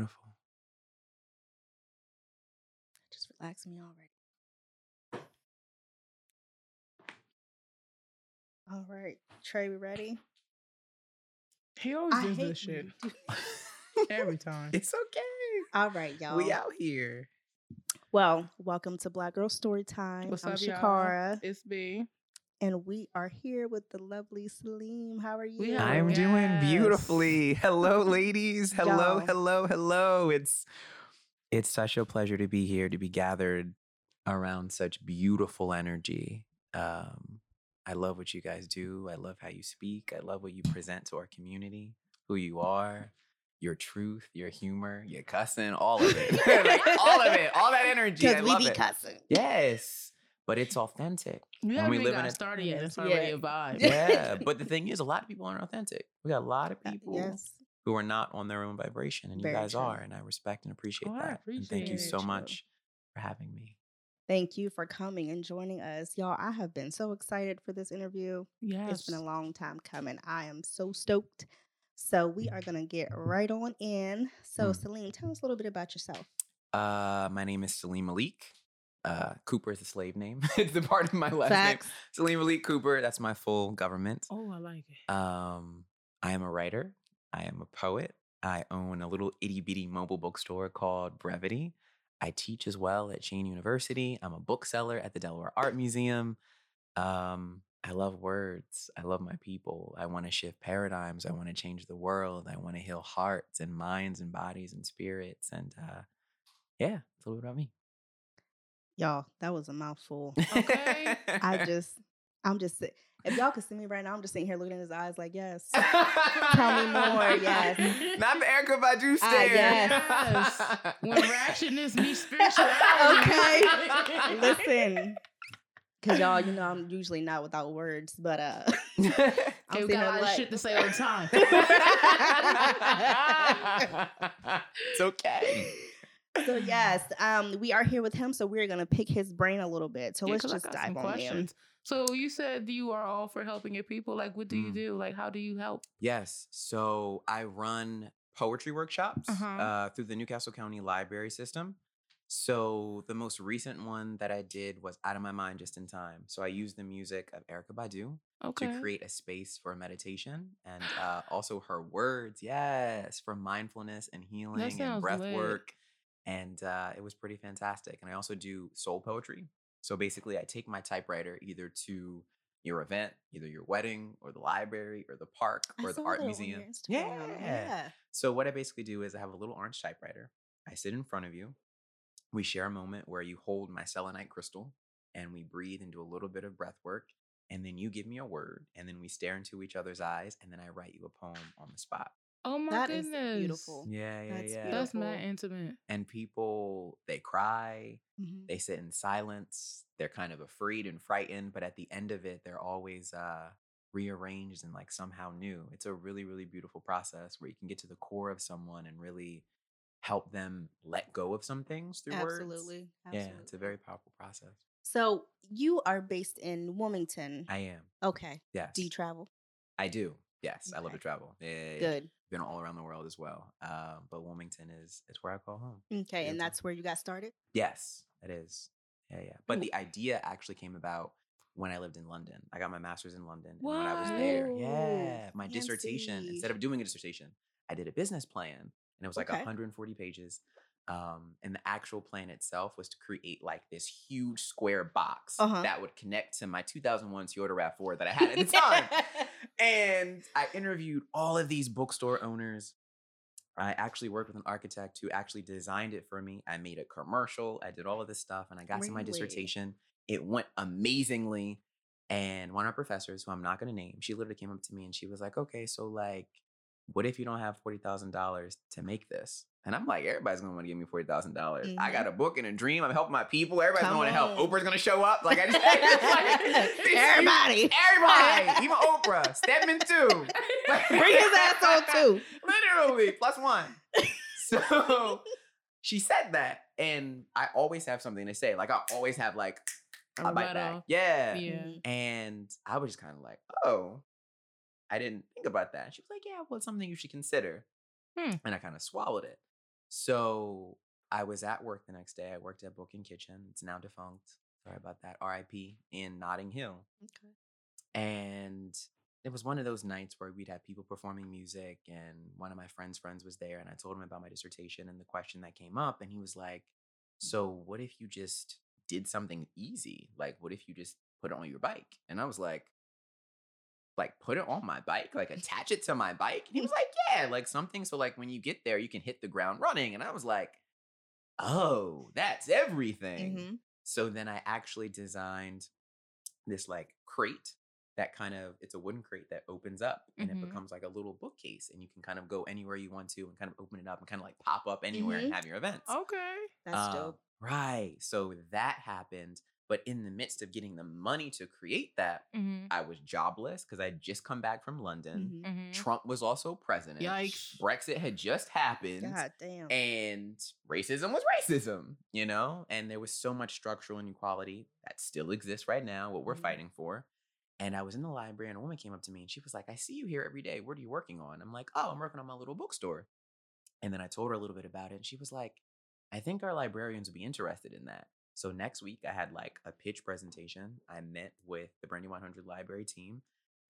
Beautiful. Just relax me already. All right, Trey, we ready? He always I does this shit you. every time. It's okay. All right, y'all. We out here. Well, welcome to Black Girl Story Time. What's I'm up, y'all? It's B. and we are here with the lovely Saliym. How are you? We I'm doing beautifully. Hello, ladies. Hello, Y'all. hello, hello. It's it's such a pleasure to be here to be gathered around such beautiful energy. Um, I love what you guys do. I love how you speak. I love what you present to our community, who you are, your truth, your humor, your cussing, all of it. like, all of it, all that energy. I Because we love be it. cussing. Yes, but it's authentic. We haven't we even live in got a- started yet. It's Yeah. already a vibe. Yeah, but the thing is, a lot of people aren't authentic. We got a lot of Uh, people Yes. who are not on their own vibration, and Very you guys true. are, and I respect and appreciate Oh, I that. and thank you so it. much for having me. Thank you for coming and joining us. Y'all, I have been so excited for this interview. Yes. It's been a long time coming. I am so stoked. So we are gonna get right on in. So Mm. Saliym, tell us a little bit about yourself. Uh, my name is Saliym Malik. Uh, Cooper is a slave name. it's the part of my last Facts. name. Saliym Malik Cooper. That's my full government. Oh, I like it. Um, I am a writer. I am a poet. I own a little itty bitty mobile bookstore called Brevity. I teach as well at Cheyney University. I'm a bookseller at the Delaware Art Museum. Um, I love words. I love my people. I want to shift paradigms. I want to change the world. I want to heal hearts and minds and bodies and spirits. And uh, yeah, that's a little bit about me. Y'all, that was a mouthful. Okay. I just, I'm just, if y'all could see me right now, I'm just sitting here looking in his eyes like, yes. Tell me more, yes. Not the Erykah Badu Ah, stare. yes. when rationalness meets spirituality. Okay. Listen, because y'all, you know, I'm usually not without words, but uh, I'm Okay, we got a here lot of like- shit to say all the time. it's okay. So yes, um, we are here with him, so we're gonna pick his brain a little bit. So Yeah, let's 'cause I just dive some on in. questions. So you said you are all for helping your people. Like, what do you Mm. do? Like, how do you help? Yes. So I run poetry workshops Uh-huh. uh, through the New Castle County Library System. So the most recent one that I did was Out of My Mind Just in Time. So I used the music of Erykah Badu Okay. to create a space for meditation and uh, also her words, yes, for mindfulness and healing and breath lit. work. And uh, it was pretty fantastic. And I also do soul poetry. So basically, I take my typewriter either to your event, either your wedding or the library or the park I or the saw art that on your museum. Instagram, yeah. So what I basically do is I have a little orange typewriter. I sit in front of you. We share a moment where you hold my selenite crystal and we breathe and do a little bit of breath work. And then you give me a word and then we stare into each other's eyes and then I write you a poem on the spot. Oh my That is goodness. beautiful. Yeah, yeah, That's yeah. That's mad intimate. and people, they cry, Mhm. they sit in silence, they're kind of afraid and frightened, but at the end of it, they're always uh rearranged and like somehow new. It's a really, really beautiful process where you can get to the core of someone and really help them let go of some things through words. Absolutely. Yeah, it's a very powerful process. So you are based in Wilmington. I am. okay. Yes. Do you travel? I do. Yes. I love to travel. Yeah, yeah, yeah. Good. Been all around the world as well. Uh, but Wilmington is it's where I call home. Okay, and that's where you got started. Yes, it is. Yeah, yeah. But the idea actually came about when I lived in London. I got my master's in London. And when I was there, yeah, my dissertation, instead of doing a dissertation, I did a business plan. And it was like Okay. 140 pages. Um, and the actual plan itself was to create like this huge square box Uh-huh. that would connect to my 2001 Toyota RAV4 that I had at the time. and I interviewed all of these bookstore owners I actually worked with an architect who actually designed it for me. I made a commercial. I did all of this stuff and I got to my dissertation. It went amazingly. And one of our professors, who I'm not going to name, she literally came up to me and she was like, okay, so like, what if you don't have $40,000 to make this? And I'm like, everybody's to want to give me 40,000. dollars I Mhm. got a book and a dream. I'm helping my people. Everybody's Come to want to help. Oprah's to show up. Like, I just, like, Everybody. everybody, even Oprah, Stedman too. Bring his ass on too. Literally, plus one. So she said that. And I always have something to say. Like I always have like A bite back. rebuttal. Yeah. Yeah. And I was just kind of like, oh, I didn't think about that. She was like, yeah, well, it's something you should consider. Hmm. And I kind of swallowed it. So I was at work the next day. I worked at Book and Kitchen. It's now defunct. Sorry about that. RIP in Notting Hill. Okay. And it was one of those nights where we'd have people performing music, and one of my friend's friends was there, and I told him about my dissertation and the question that came up, and he was like, mm-hmm. "So what if you just did something easy? Like, what if you just put it on your bike?" And I was like, "Like, put it on my bike? Like, attach it to my bike?" And he was like, "Yeah, like something so like when you get there, you can hit the ground running." And I was like, "Oh, that's everything." Mhm. So then I actually designed this like crate that kind of it's a wooden crate that opens up and Mhm. it becomes like a little bookcase and you can kind of go anywhere you want to and kind of open it up and kind of like pop up anywhere and have your events. Okay. That's Um, dope. Right. So that happened. But in the midst of getting the money to create that, Mm-hmm. I was jobless because I had just come back from London. Mhm. Mm-hmm. Trump was also president. Yikes. Brexit had just happened God damn. and racism was racism, you know? And there was so much structural inequality that still exists right now, what we're Mhm. fighting for. And I was in the library and a woman came up to me and she was like, I see you here every day. What are you working on? I'm like, oh, I'm working on my little bookstore. And then I told her a little bit about it. And she was like, I think our librarians would be interested in that. So next week, I had like a pitch presentation. I met with the Brandywine Hundred library team.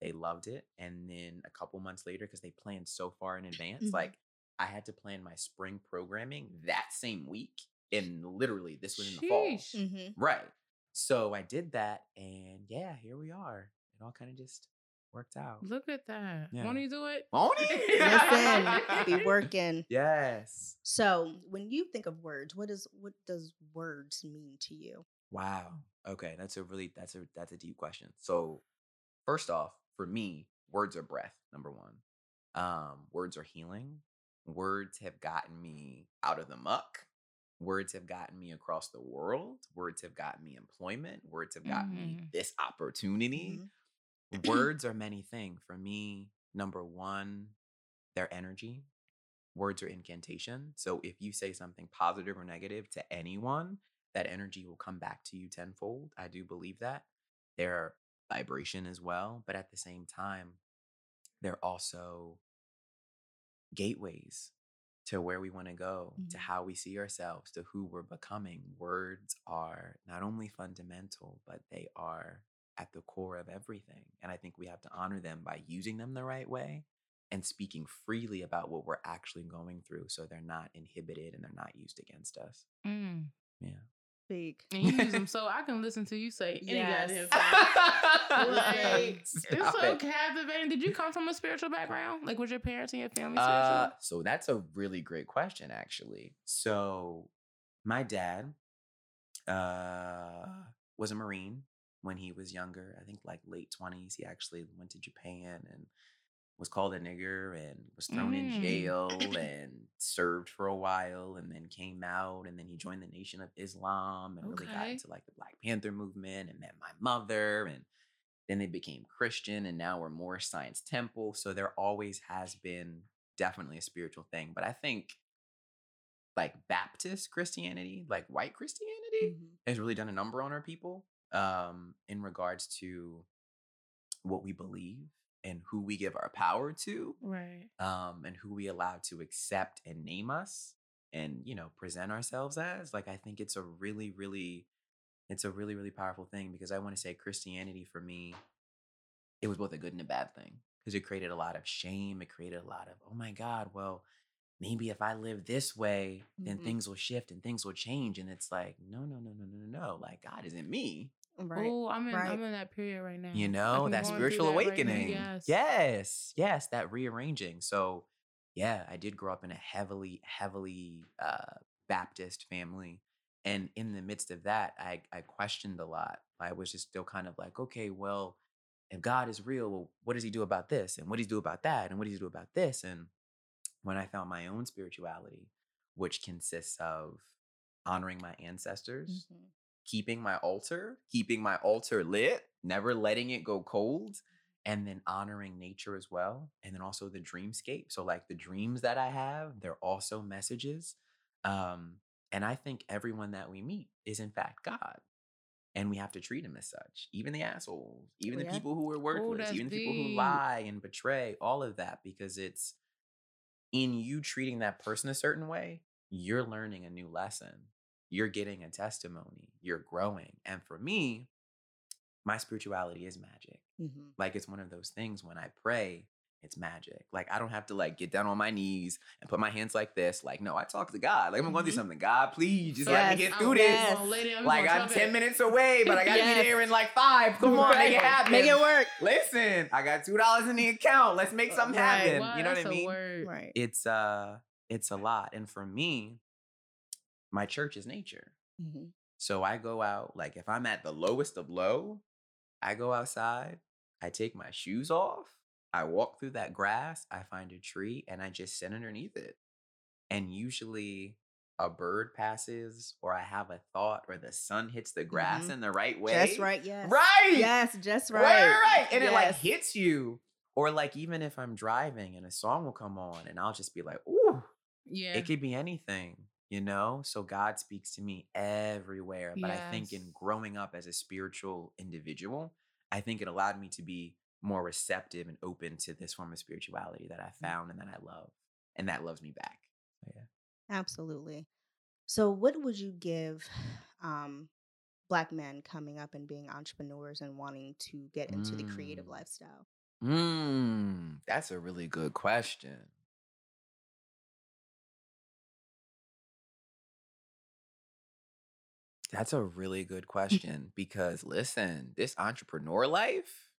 They loved it. And then a couple months later, because they planned so far in advance, Mhm. like I had to plan my spring programming that same week. And literally, this was in the fall. Mhm. Right. So I did that. And yeah, here we are. It all kind of just worked out. Look at that. Yeah. Won't you do it? Won't it? Listen, be working. Yes. So, when you think of words, what is what does words mean to you? Wow. Okay, that's a really that's a that's a deep question. So, first off, for me, words are breath. Number one, um, words are healing. Words have gotten me out of the muck. Words have gotten me across the world. Words have gotten me employment. Words have gotten me Mhm. this opportunity. Mhm. words are many things. For me, number one, their energy. Words are incantation. So if you say something positive or negative to anyone, that energy will come back to you tenfold. I do believe that. They're vibration as well, but at the same time, they're also gateways to where we want to go, to Mhm. how we see ourselves, to who we're becoming. Words are not only fundamental, but they are at the core of everything. And I think we have to honor them by using them the right way and speaking freely about what we're actually going through so they're not inhibited and they're not used against us. Mm. Yeah. Big. And you use them so I can listen to you say any Yes. goddamn thing. Like, it's so it. captivating. Did you come from a spiritual background? Like, was your parents and your family spiritual? Uh, so that's a really great question, actually. So my dad uh, was a Marine when he was younger. I think like late twenties. He actually went to Japan and was called a nigger and was thrown in Mm. jail and served for a while and then came out and then he joined the Nation of Islam and really got into like the Black Panther movement and met my mother and then they became Christian and now we're more Science Temple. So there always has been definitely a spiritual thing. But I think like Baptist Christianity, like white Christianity, Mhm. has really done a number on our people um, in regards to what we believe and who we give our power to right. um, and who we allow to accept and name us and you know present ourselves as like i think it's a really really it's a really really powerful thing because i want to say christianity for me it was both a good and a bad thing because it created a lot of shame it created a lot of oh my god well maybe if i live this way then Mhm. things will shift and things will change and it's like no no no no no no no like god isn't me Right. Oh, I'm in. Right. I'm in that period right now. you know that spiritual that right awakening Yes. yes yes that rearranging so yeah, I did grow up in a heavily, heavily uh, Baptist family. And in the midst of that, I, I questioned a lot. I was just still kind of like, okay, well, if God is real, well, what does he do about this? And what does he do about that? And what does he do about this? And when I found my own spirituality, which consists of honoring my ancestors, Mhm. Keeping my altar, keeping my altar lit, never letting it go cold, and then honoring nature as well. And then also the dreamscape. So, like the dreams that I have, they're also messages. Um, and I think everyone that we meet is, in fact, God. And we have to treat him as such. Even the assholes, even Oh, the yeah. people who are worthless, that's even the people who lie and betray, all of that, because it's in you treating that person a certain way, you're learning a new lesson. You're getting a testimony. You're growing. And for me, my spirituality is magic. Mhm. Like it's one of those things when I pray, it's magic. Like I don't have to like get down on my knees and put my hands like this. Like, no, I talk to God. Like I'm going through something. God, please just let me get through this. Yes. down, we Like I'm 10 it. minutes away, but I gotta Yes. be there in like five. Come on, make it happen. Make it work. Listen, I got two dollars in the account. Let's make something Right. happen. Wow, you know what I mean? Right. It's uh it's a lot. And for me, my church is nature. Mhm. So I go out, like if I'm at the lowest of low, I go outside, I take my shoes off, I walk through that grass, I find a tree, and I just sit underneath it. And usually a bird passes, or I have a thought, or the sun hits the grass Mhm. in the right way. Just right. Yes. Right. Yes. Just right. Right, right, right. And it like hits you. Or like even if I'm driving and a song will come on and I'll just be like, ooh, Yeah. it could be anything, you know? So God speaks to me everywhere. But I think in growing up as a spiritual individual, I think it allowed me to be more receptive and open to this form of spirituality that I Mm. found and that I love. And that loves me back. So yeah. Absolutely. So, what would you give um, Black men coming up and being entrepreneurs and wanting to get into the creative Mm. lifestyle? Mm, that's a really good question. That's a really good question because listen, this entrepreneur life,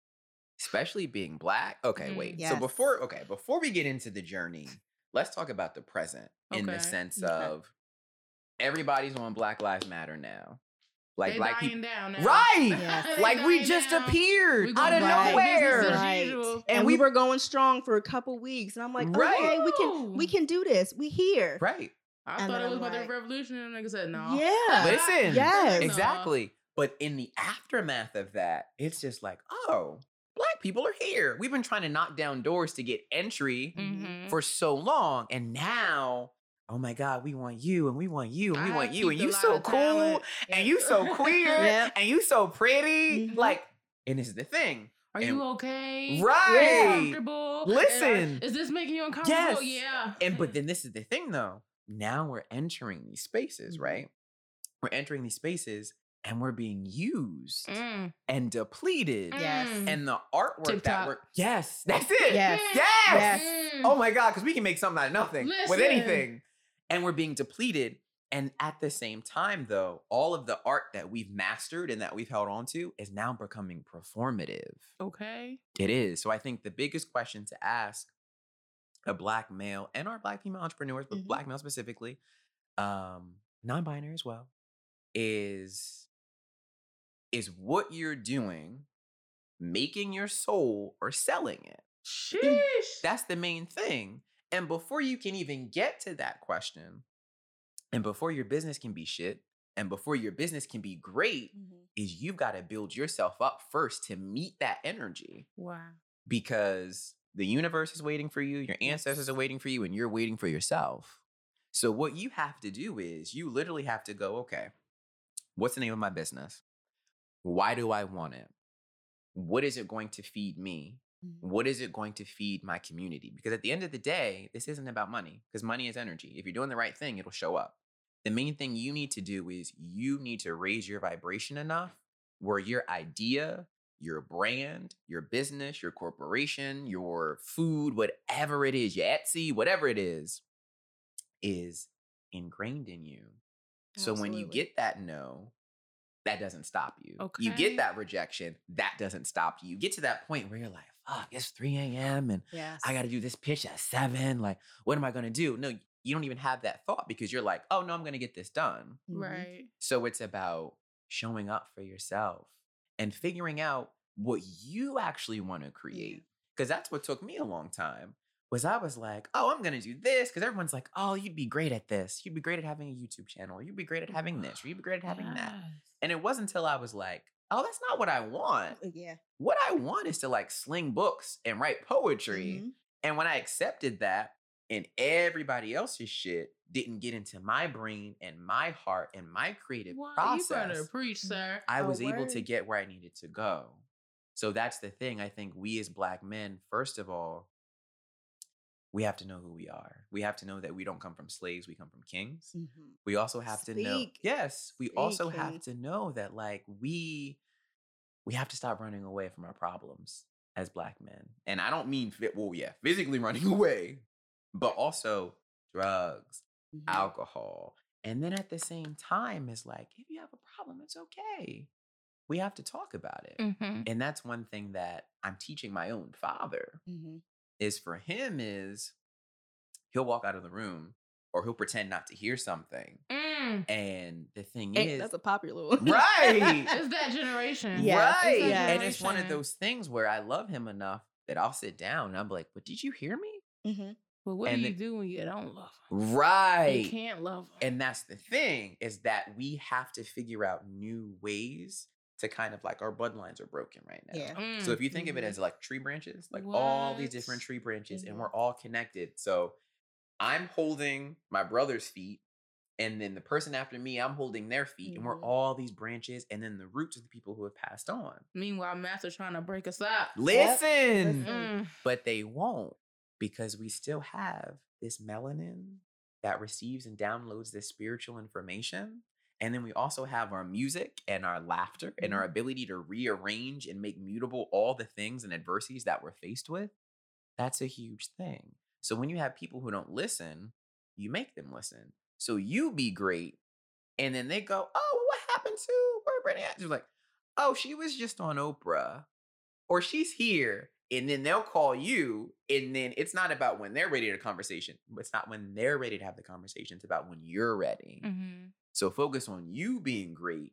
especially being black. Okay, Mm, wait. So before okay, before we get into the journey, let's talk about the present in the sense Okay. of everybody's on Black Lives Matter now. Like they black dying people down now. Right! Yes. Like we just down. appeared We out of Right. nowhere. Right. And, And we, we- were going strong for a couple weeks, and I'm like, Right. okay, we can we can do this. We here. Right. I And thought it was I'm about like, the revolution, and nigga said no. Yeah. Listen. Yes. No. Exactly. But in the aftermath of that, it's just like, oh, black people are here. We've been trying to knock down doors to get entry Mhm. for so long. And now, oh my God, we want you and we want you and we I want you. And you so cool talent. and you so queer Yep. and you so pretty. Mhm. Like, and this is the thing. Are And- you okay? Right. Are you comfortable? And are- Listen. is this making you uncomfortable? Yes. Yeah. And but then this is the thing though. Now we're entering these spaces, Mhm. right? We're entering these spaces and we're being used Mm, and depleted. Yes. mm. And the artwork that TikTok. we're yes, that's it. Yes. Yes. Yes. Mm. Oh my God, because we can make something out of nothing with anything. And we're being depleted. And at the same time, though, all of the art that we've mastered and that we've held on to is now becoming performative. Okay. It is. So I think the biggest question to ask a black male and our black female entrepreneurs, but Mhm. black male specifically, um, non-binary as well, is is what you're doing making your soul or selling it? Sheesh. That's the main thing. And before you can even get to that question, and before your business can be shit, and before your business can be great, Mhm. is you've got to build yourself up first to meet that energy wow. because the universe is waiting for you, your ancestors are waiting for you, and you're waiting for yourself. So, what you have to do is you literally have to go, okay, what's the name of my business? Why do I want it? What is it going to feed me? Mhm. What is it going to feed my community? Because at the end of the day, this isn't about money because money is energy. If you're doing the right thing, it'll show up. The main thing you need to do is you need to raise your vibration enough where your idea, your brand, your business, your corporation, your food, whatever it is, your Etsy, whatever it is, is ingrained in you. So when you get that no, that doesn't stop you. Okay. You get that rejection, that doesn't stop you. You get to that point where you're like, fuck, it's 3 a.m. and Yes. I got to do this pitch at seven. Like, what am I going to do? No, you don't even have that thought because you're like, oh, no, I'm going to get this done. Mhm. Right. So it's about showing up for yourself and figuring out what you actually want to create. Because that's what took me a long time. Was I was like, oh, I'm gonna do this because everyone's like, oh, you'd be great at this. You'd be great at having a YouTube channel. Or you'd be great at having this. Or you'd be great at having that. And it wasn't until I was like, oh, that's not what I want. Uh, Yeah. What I want is to like sling books and write poetry. Mhm. And when I accepted that, and everybody else's shit didn't get into my brain and my heart and my creative Well, you process, better preach, sir. I Oh, was able to get where I needed to go. So that's the thing. I think we as black men, first of all, we have to know who we are. We have to know that we don't come from slaves, we come from kings. Mhm. We also have to know. Yes, we also Speak, have King. to know that like we we have to stop running away from our problems as black men. And I don't mean fit well, yeah, physically running away, but also drugs, Mhm. alcohol. And then at the same time, it's like, if you have a problem, it's okay. We have to talk about it. Mm-hmm. And that's one thing that I'm teaching my own father Mhm. is for him is he'll walk out of the room or he'll pretend not to hear something. Mm. And the thing Hey, is that's a popular one. right. It's that generation. Yeah, it's right. that And it's one of those things where I love him enough that I'll sit down and I'm like, but did you hear me? Mhm. But what And do you the- do when you don't love them? Right. You can't love them. And that's the thing is that we have to figure out new ways to kind of like our bloodlines are broken right now. Yeah. So if you think of it Mhm. as like tree branches, like all these different tree branches, and Mhm. we're all connected. So I'm holding my brother's feet, and then the person after me, I'm holding their feet, and we're Mhm. all these branches, and then the roots of the people who have passed on. Meanwhile, math are trying to break us up. Listen, Listen. Mm. but they won't because we still have this melanin that receives and downloads this spiritual information. And then we also have our music and our laughter and our mm-hmm. ability to rearrange and make mutable all the things and adversities that we're faced with. That's a huge thing. So when you have people who don't listen, you make them listen. So you be great. And then they go, Oh, what happened to where Brittany? They're like, Oh, she was just on Oprah. Or she's here. And then they'll call you. And then it's not about when they're ready to conversation. It's not when they're ready to have the conversation. It's about when you're ready. Mm-hmm. So focus on you being great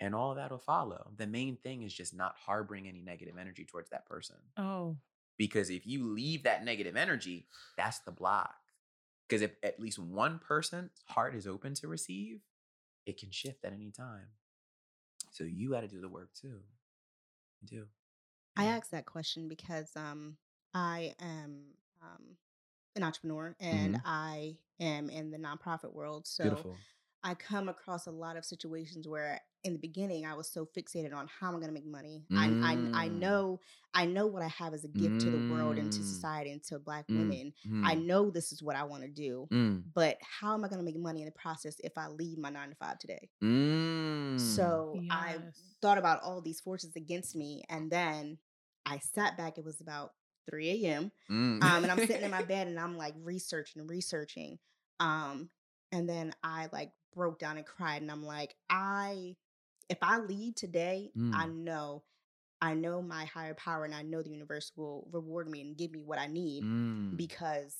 and all that'll follow. The main thing is just not harboring any negative energy towards that person. Oh. Because if you leave that negative energy, that's the block. Because if at least one person's heart is open to receive, it can shift at any time. So you got to do the work too. You do. I asked that question because um, I am um, an entrepreneur and I am in the nonprofit world. So Beautiful. I come across a lot of situations where in the beginning I was so fixated on how am I going to make money. I, I I Mm. know I know what I have as a gift to the world and to Mm. society and to black Mm. women. I Mm, know this is what I want to do. mm, But how am I going to make money in the process if I leave my nine to five today? mm. So I thought about all these forces against me, and then I sat back. It was about 3 a.m. Mm. Um, and I'm sitting in my bed and I'm like researching and researching. Um, and then I like broke down and cried, and I'm like, I, if I leave today, I know, I know my higher power, and I know the universe will reward me and give me what I need Mm. because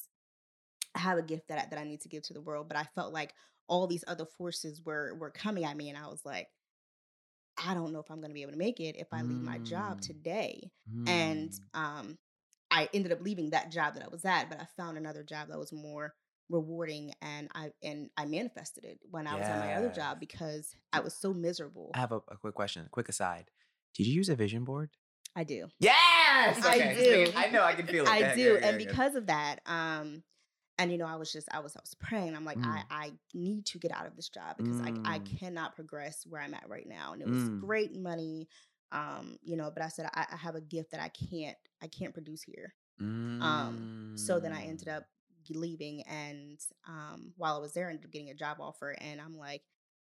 I have a gift that I, that I need to give to the world. But I felt like all these other forces were were coming at me, and I was like, I don't know if I'm going to be able to make it if I leave my job Mm. today. And Mm. um, I ended up leaving that job that I was at, but I found another job that was more rewarding, and I and I manifested it when I was at my other job because I was so miserable. I have a, a quick question, a quick aside. Did you use a vision board? I do. Yes, I do. I know I can feel it. I do, and because of that, um, and you know, I was just I was I was praying. I'm like, I Mm. I need to get out of this job because I I Mm. cannot progress where I'm at right now, and it was Mm. great money, um, you know, but I said I, I have a gift that I can't I can't produce here. Um, so then I ended Mm. up leaving, and um, while I was there, I ended up getting a job offer, and I'm like.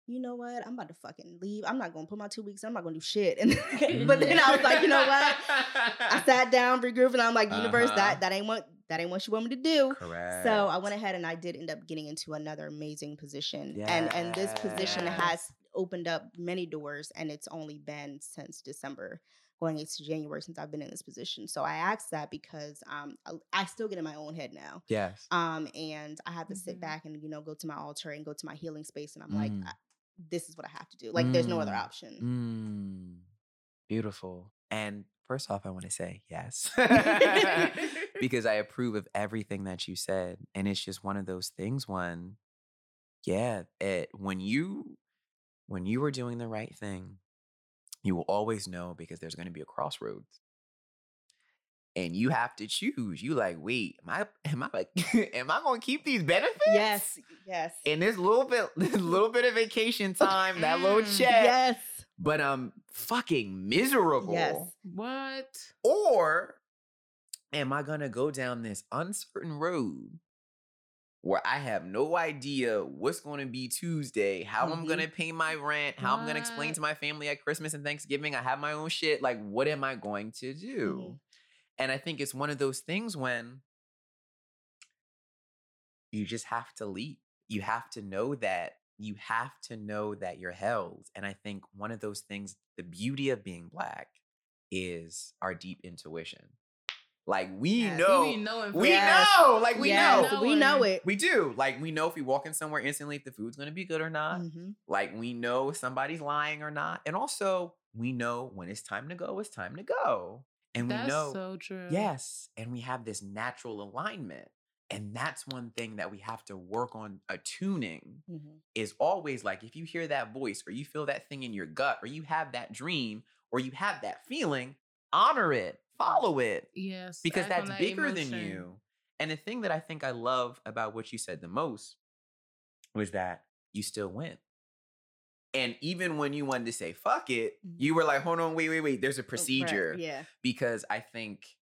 You know what? I'm about to fucking leave. I'm not gonna put my two weeks. I'm not gonna do shit. And but then I was like, you know what? I sat down, regrouped, and I'm like, universe, Uh-huh. that that ain't what that ain't what you want me to do. Correct. So I went ahead and I did end up getting into another amazing position, and and this position Yes. has opened up many doors, and it's only been since December. going into January since I've been in this position. So I asked that because um I, I still get in my own head now. Yes. Um and I have to sit Mhm. back and you know go to my altar and go to my healing space and I'm like Mm. I, this is what I have to do. Like there's no other Mm. option. Mm, beautiful. And first off, I want to say yes. because I approve of everything that you said. And it's just one of those things when, yeah, it when you when you are doing the right thing, you will always know because there's going to be a crossroads. And you have to choose. You like, wait, am I am I like am I gonna keep these benefits? Yes, yes. In this little bit this little bit of vacation time, that little check Yes. but I'm fucking miserable. Yes. What? Or am I gonna go down this uncertain road where I have no idea what's gonna be Tuesday, how I'm Mhm. gonna pay my rent, how I'm gonna explain to my family at Christmas and Thanksgiving, I have my own shit. Like, what am I going to do? Mhm. And I think it's one of those things when you just have to leap. You have to know that you have to know that you're held. And I think one of those things, the beauty of being black is our deep intuition. Like we Yes. know, We be knowing we Yes. know, like we yes, know. we know it. We do. Like we know if we walk in somewhere instantly if the food's gonna be good or not. Mhm. Like we know if somebody's lying or not. And also we know when it's time to go, it's time to go. And we That's know so true. Yes. And we have this natural alignment. And that's one thing that we have to work on attuning Mhm. is always like if you hear that voice or you feel that thing in your gut or you have that dream or you have that feeling, honor it, follow it Yes. because that's that bigger than you. And the thing that I think I love about what you said the most was that you still went. And even when you wanted to say fuck it, Mhm. you were like, hold on, wait, wait, wait, there's a Oh, right, procedure Yeah. because I think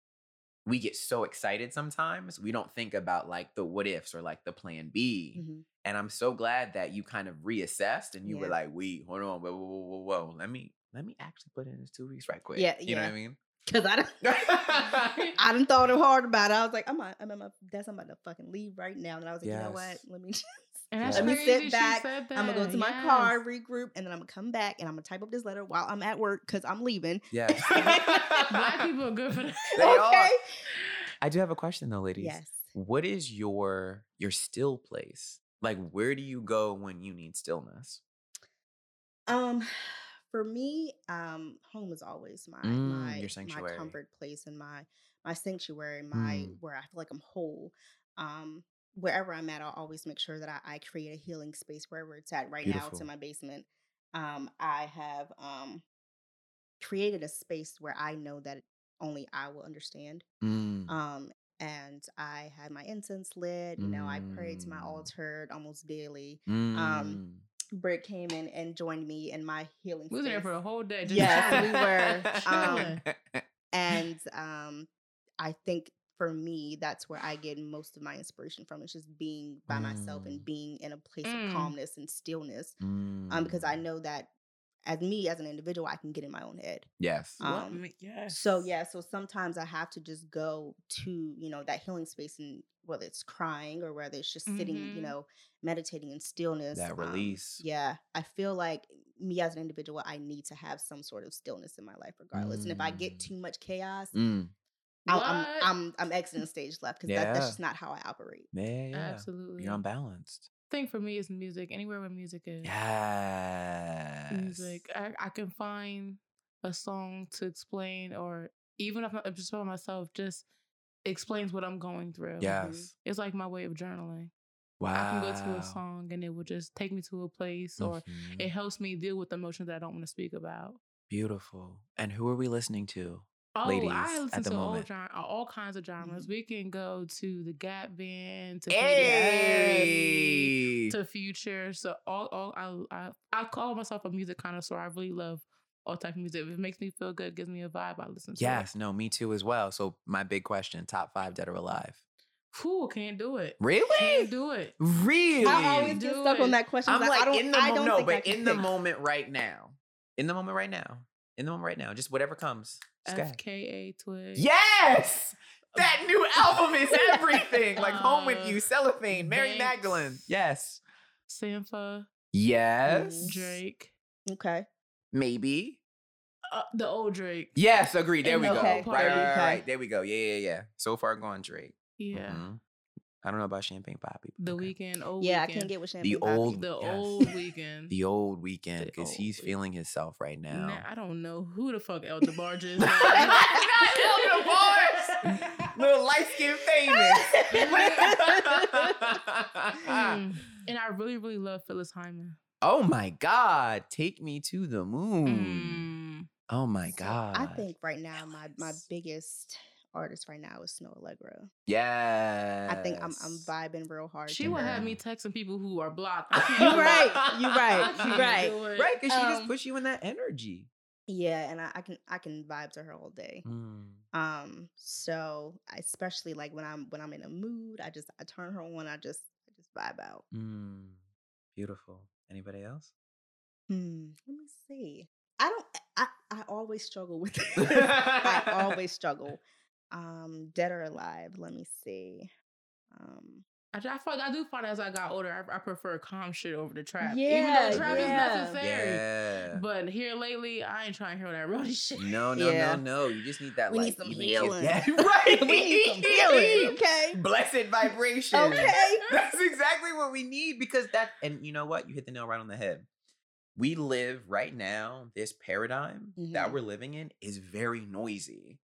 we get so excited sometimes we don't think about like the what ifs or like the plan B. Mhm. And I'm so glad that you kind of reassessed and you were like, wait, hold on, whoa, whoa, whoa, whoa, whoa. Let me let me actually put in this two weeks right quick. Yeah, You know what I mean? Cause I don't, I done thought it hard about it. I was like, I'm, a, I'm, at my desk. I'm about to fucking leave right now. And I was like, you know what? Let me, just, And that's Let me sit back. I'm gonna go that. to my Yes. car, regroup, and then I'm gonna come back and I'm gonna type up this letter while I'm at work because I'm leaving. Yes. Black people are good for that. They are. okay. I do have a question though, ladies. Yes. What is your your still place? Like where do you go when you need stillness? Um, for me, um, home is always my Mm, my my comfort place and my my sanctuary, my Mm. where I feel like I'm whole. Um, wherever I'm at, I'll always make sure that I, I create a healing space wherever it's at. Right now, it's in my basement. Um, I have um created a space where I know that only I will understand. Mm. Um, and I have my incense lit. You know, I pray to my Mm. altar almost daily. Mm. Britt came in and joined me in my healing. We was there for a whole day. Just Yes, we were, um, and um, I think for me, that's where I get most of my inspiration from. It's just being by myself and Mm. being in a place Mm. of calmness and stillness. Um, because I Mm. know that as me as an individual, I can get in my own head. Yes. Um, ma- yes. So yeah, so sometimes I have to just go to you know that healing space and whether it's crying or whether it's just sitting, you Mhm. know, meditating in stillness. That um, release. yeah, I feel like me as an individual, I need to have some sort of stillness in my life, regardless. And if I get Mm. too much chaos, Mm. I'm, I'm I'm I'm exiting stage left because that, that's just not how I operate. Yeah, yeah. Absolutely. You're unbalanced. Thing for me is music. Anywhere where music is. Yes. Music. I, I can find a song to explain, or even if I'm just by myself, just explains what I'm going through. Yes. It's like my way of journaling. Wow. I can go to a song and it will just take me to a place, or Mhm. it helps me deal with emotions that I don't want to speak about. Beautiful. And who are we listening to? Oh, ladies I at listen the to all, moment? gen- all kinds of genres. Mhm. We can go to the Gap Band, to Hey. to Future. So all, all I, I I call myself a music connoisseur. I really love all type of music. If it makes me feel good, gives me a vibe, I listen to Yes, no, me too as well. So my big question: top five dead or alive? it. Whew, can't do it. Really? Can't do it. Really? I always get Do stuck it. on that question. I'm I like don't, in the I moment. don't No, but can in the moment right now. In the moment right now. In the moment right now. Just whatever comes. Just. FKA Twig. Yes. That new album is everything. Like home with Uh, you, cellophane, Mary Banks. Magdalene. Yes. Sampha, Yes. Drake. Okay. Maybe. Uh, the old Drake. Yes, agreed. There And we the go. Right, right, right, right. There we go. Yeah, yeah, yeah. So far gone, Drake. Yeah. Mhm. I don't know about Champagne Papi. The okay. Weeknd, old yeah, I can't get with champagne. The Papi. old- the Yes. old Weeknd. The old Weeknd because he's weekend. feeling himself right now. Nah, I don't know who the fuck El DeBarge is. Little light skin famous. Mm. And I really, really love Phyllis Hyman. oh my God. Take me to the moon. Mm. Oh my So, God. I think right now my my biggest artist right now is Snoh Aalegra. Yeah. I think I'm I'm vibing real hard. She will her. have me texting people who are blocked. You right, you right, you right. Right, because she just Um, puts you in that energy. Yeah, and I, I can I can vibe to her all day. Mm. Um, so I- especially like when I'm when I'm in a mood, I just I turn her on. I just I just vibe out. Mm. Beautiful. Anybody else? Hmm. Let me see. I don't. I I always struggle with. This. I always struggle. Um, dead or alive. Let me see. Um, I, I, find, I do find as I got older, I, I prefer calm shit over the trap. Even Yeah, though trap yeah. is necessary. Yeah. But here lately, I ain't trying to hear that rowdy shit. No, no, Yeah. no, no. You just need that. We need like, some healing. Yeah, right. we need some healing. Okay. Blessed vibration. Okay. That's exactly what we need because that. And you know what? You hit the nail right on the head. We live right now. This paradigm that Mhm. we're living in is very noisy.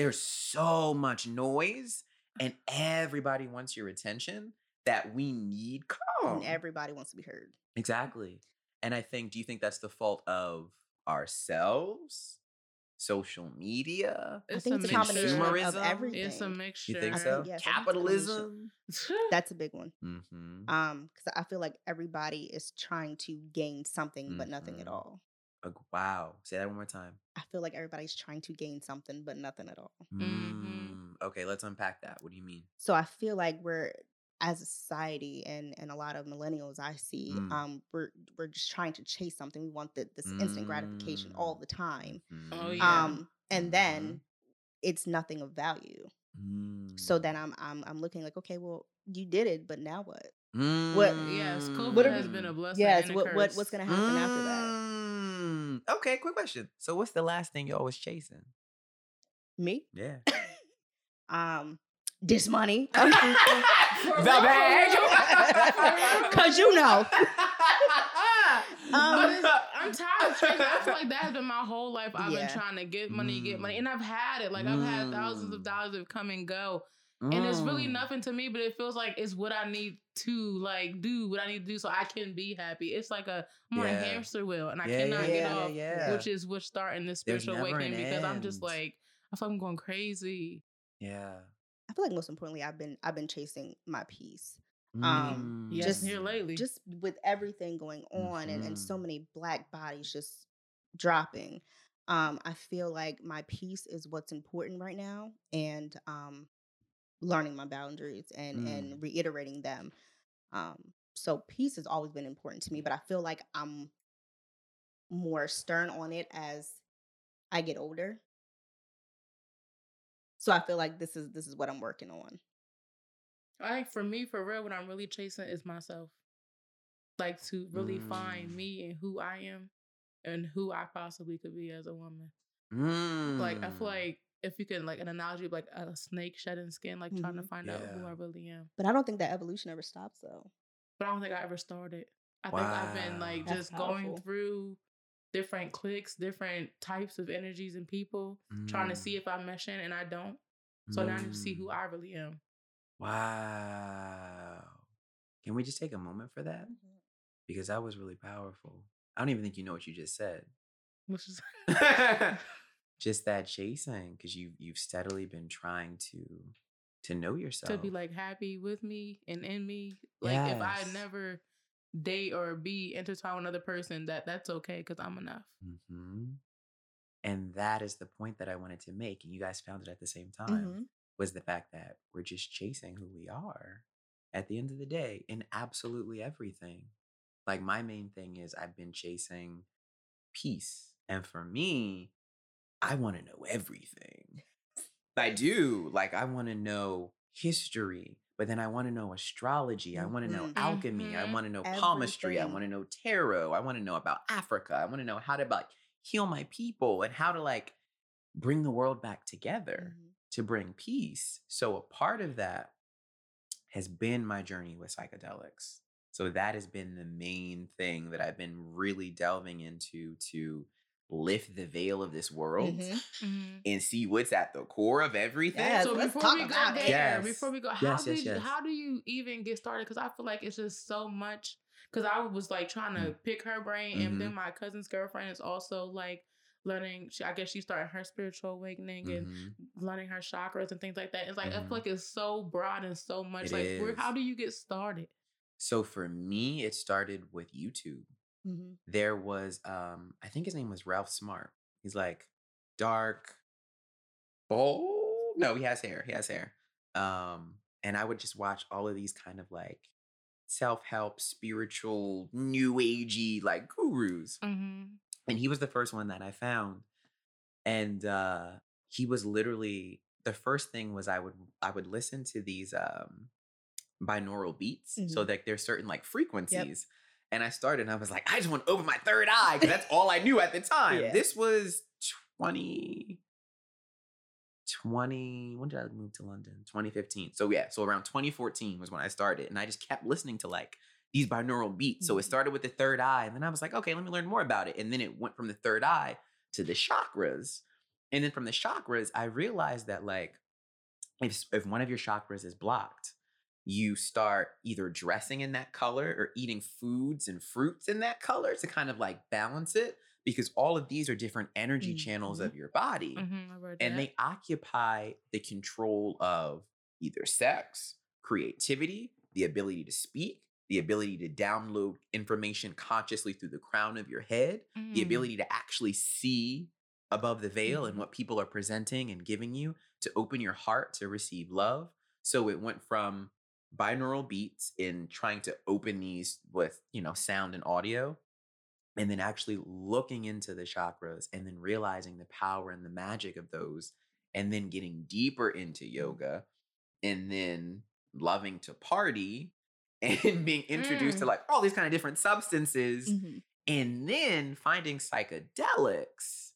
There's so much noise, and everybody wants your attention. That we need calm. And everybody wants to be heard. Exactly. And I think, do you think that's the fault of ourselves, social media, It's I think a it's a combination of, of Consumerism? everything. It's a mixture. you think so? think, yes, I think it's. Capitalism. That's a big one. Mm-hmm. Um, because I feel like everybody is trying to gain something, but nothing at Mhm. all. Wow. Say that one more time. I feel like everybody's trying to gain something, but nothing at all. Mhm. Mm, okay, let's unpack that. What do you mean? So I feel like we're as a society and and a lot of millennials I see, Mm. um, we're we're just trying to chase something. We want the, this instant gratification all Mm. the time. Oh, Mhm. yeah. Um, and then it's nothing of value. So Mm. then I'm I'm I'm looking like, okay, well, you did it, but now what? Mm. what- yes, COVID What are has been a blessing. Yes, and a what, what what's gonna happen after that? Okay, quick question. So, what's the last thing you're always chasing? Me? Yeah. Um, this money. The bag. Cause you know. Um, I'm tired of chasing. I feel like that has been my whole life. I've Yeah. been trying to get money, get money, Mm. and I've had it. Like I've had thousands of Mm. dollars that come and go, and it's really Mm. nothing to me. But it feels like it's what I need to like do, what I need to do, so I can be happy. It's like a I'm on a Yeah. hamster wheel, and I Yeah, cannot yeah, get yeah, off. yeah. Which is what's starting this spiritual awakening an because I'm just like I feel like I'm going crazy. Yeah. I feel like most importantly, I've been I've been chasing my peace. Um, Mm. Yes, Just- here lately. Just with everything going on and, and so Mhm. many black bodies just dropping. Um, I feel like my peace is what's important right now and um learning my boundaries and and reiterating them. Um, so peace has always been important to me, but I feel like I'm more stern on it as I get older. So I feel like this is this is what I'm working on. I think for me, for real, what I'm really chasing is myself. Like to really find Mm. me and who I am and who I possibly could be as a woman. Mm. Like I feel like if you can like an analogy of like a snake shedding skin, like trying to Mhm. find out who I really am. But I don't think that evolution ever stops though. But I don't think I ever started. I think I've been like That's just going through different cliques, different types of energies and people, trying to Mm. see if I'm meshing and I don't. So now I need to see who Mm. I really am. Wow. Can we just take a moment for that? Because that was really powerful. I don't even think you know what you just said. Just that chasing, because you you've steadily been trying to to know yourself. to be like happy with me and in me. Like if I never date or be intertwined with another person, that that's okay because I'm enough. hmm And that is the point that I wanted to make, and you guys found it at the same time. Mhm. Was the fact that we're just chasing who we are at the end of the day in absolutely everything. Like my main thing is I've been chasing peace. And for me, I want to know everything. I do. Like I want to know history, but then I want to know astrology. I want to know Mhm. alchemy. I Mhm. want to know palmistry. I want to know tarot. I want to know about Africa. I want to know how to like heal my people and how to like bring the world back together Mhm. to bring peace. So a part of that has been my journey with psychedelics. So that has been the main thing that I've been really delving into to lift the veil of this world Mhm. Mhm. and see what's at the core of everything. Yes, So before we go there. Yes. before we go, how Yes, yes, did yes. how do you even get started? Because I feel like it's just so much. Because I was like trying to pick her brain, Mhm. and then my cousin's girlfriend is also like learning. She, I guess she started her spiritual awakening and Mhm. learning her chakras and things like that. It's like I feel like it's so broad and so much. It like, where, is. how do you get started? So for me, it started with YouTube. Mhm. There was, um, I think his name was Ralph Smart. He's like dark, bold. No, he has hair. He has hair. Um, and I would just watch all of these kind of like self-help, spiritual, new agey like gurus. Mm-hmm. and he was the first one that I found. And uh he was literally the first thing was I would I would listen to these um binaural beats. So Mhm. that there's certain like frequencies. And I started and I was like, I just want to open my third eye because that's all I knew at the time. Yeah. This was 20 20 when did I move to London? 2015. So yeah, so around 2014 was when I started and I just kept listening to like these binaural beats. So it Mhm. started with the third eye and then I was like, okay, let me learn more about it. And then it went from the third eye to the chakras. And then from the chakras, I realized that like if if one of your chakras is blocked, you start either dressing in that color or eating foods and fruits in that color to kind of like balance it because all of these are different energy channels Mhm. of your body Mm-hmm. And they occupy the control of either sex, creativity, the ability to speak, the ability to download information consciously through the crown of your head, the Mm. ability to actually see above the veil and Mhm. what people are presenting and giving you to open your heart to receive love. So it went from binaural beats in trying to open these with, you know, sound and audio and then actually looking into the chakras and then realizing the power and the magic of those and then getting deeper into yoga and then loving to party and being introduced to Mm. like all these kind of different substances Mhm. and then finding psychedelics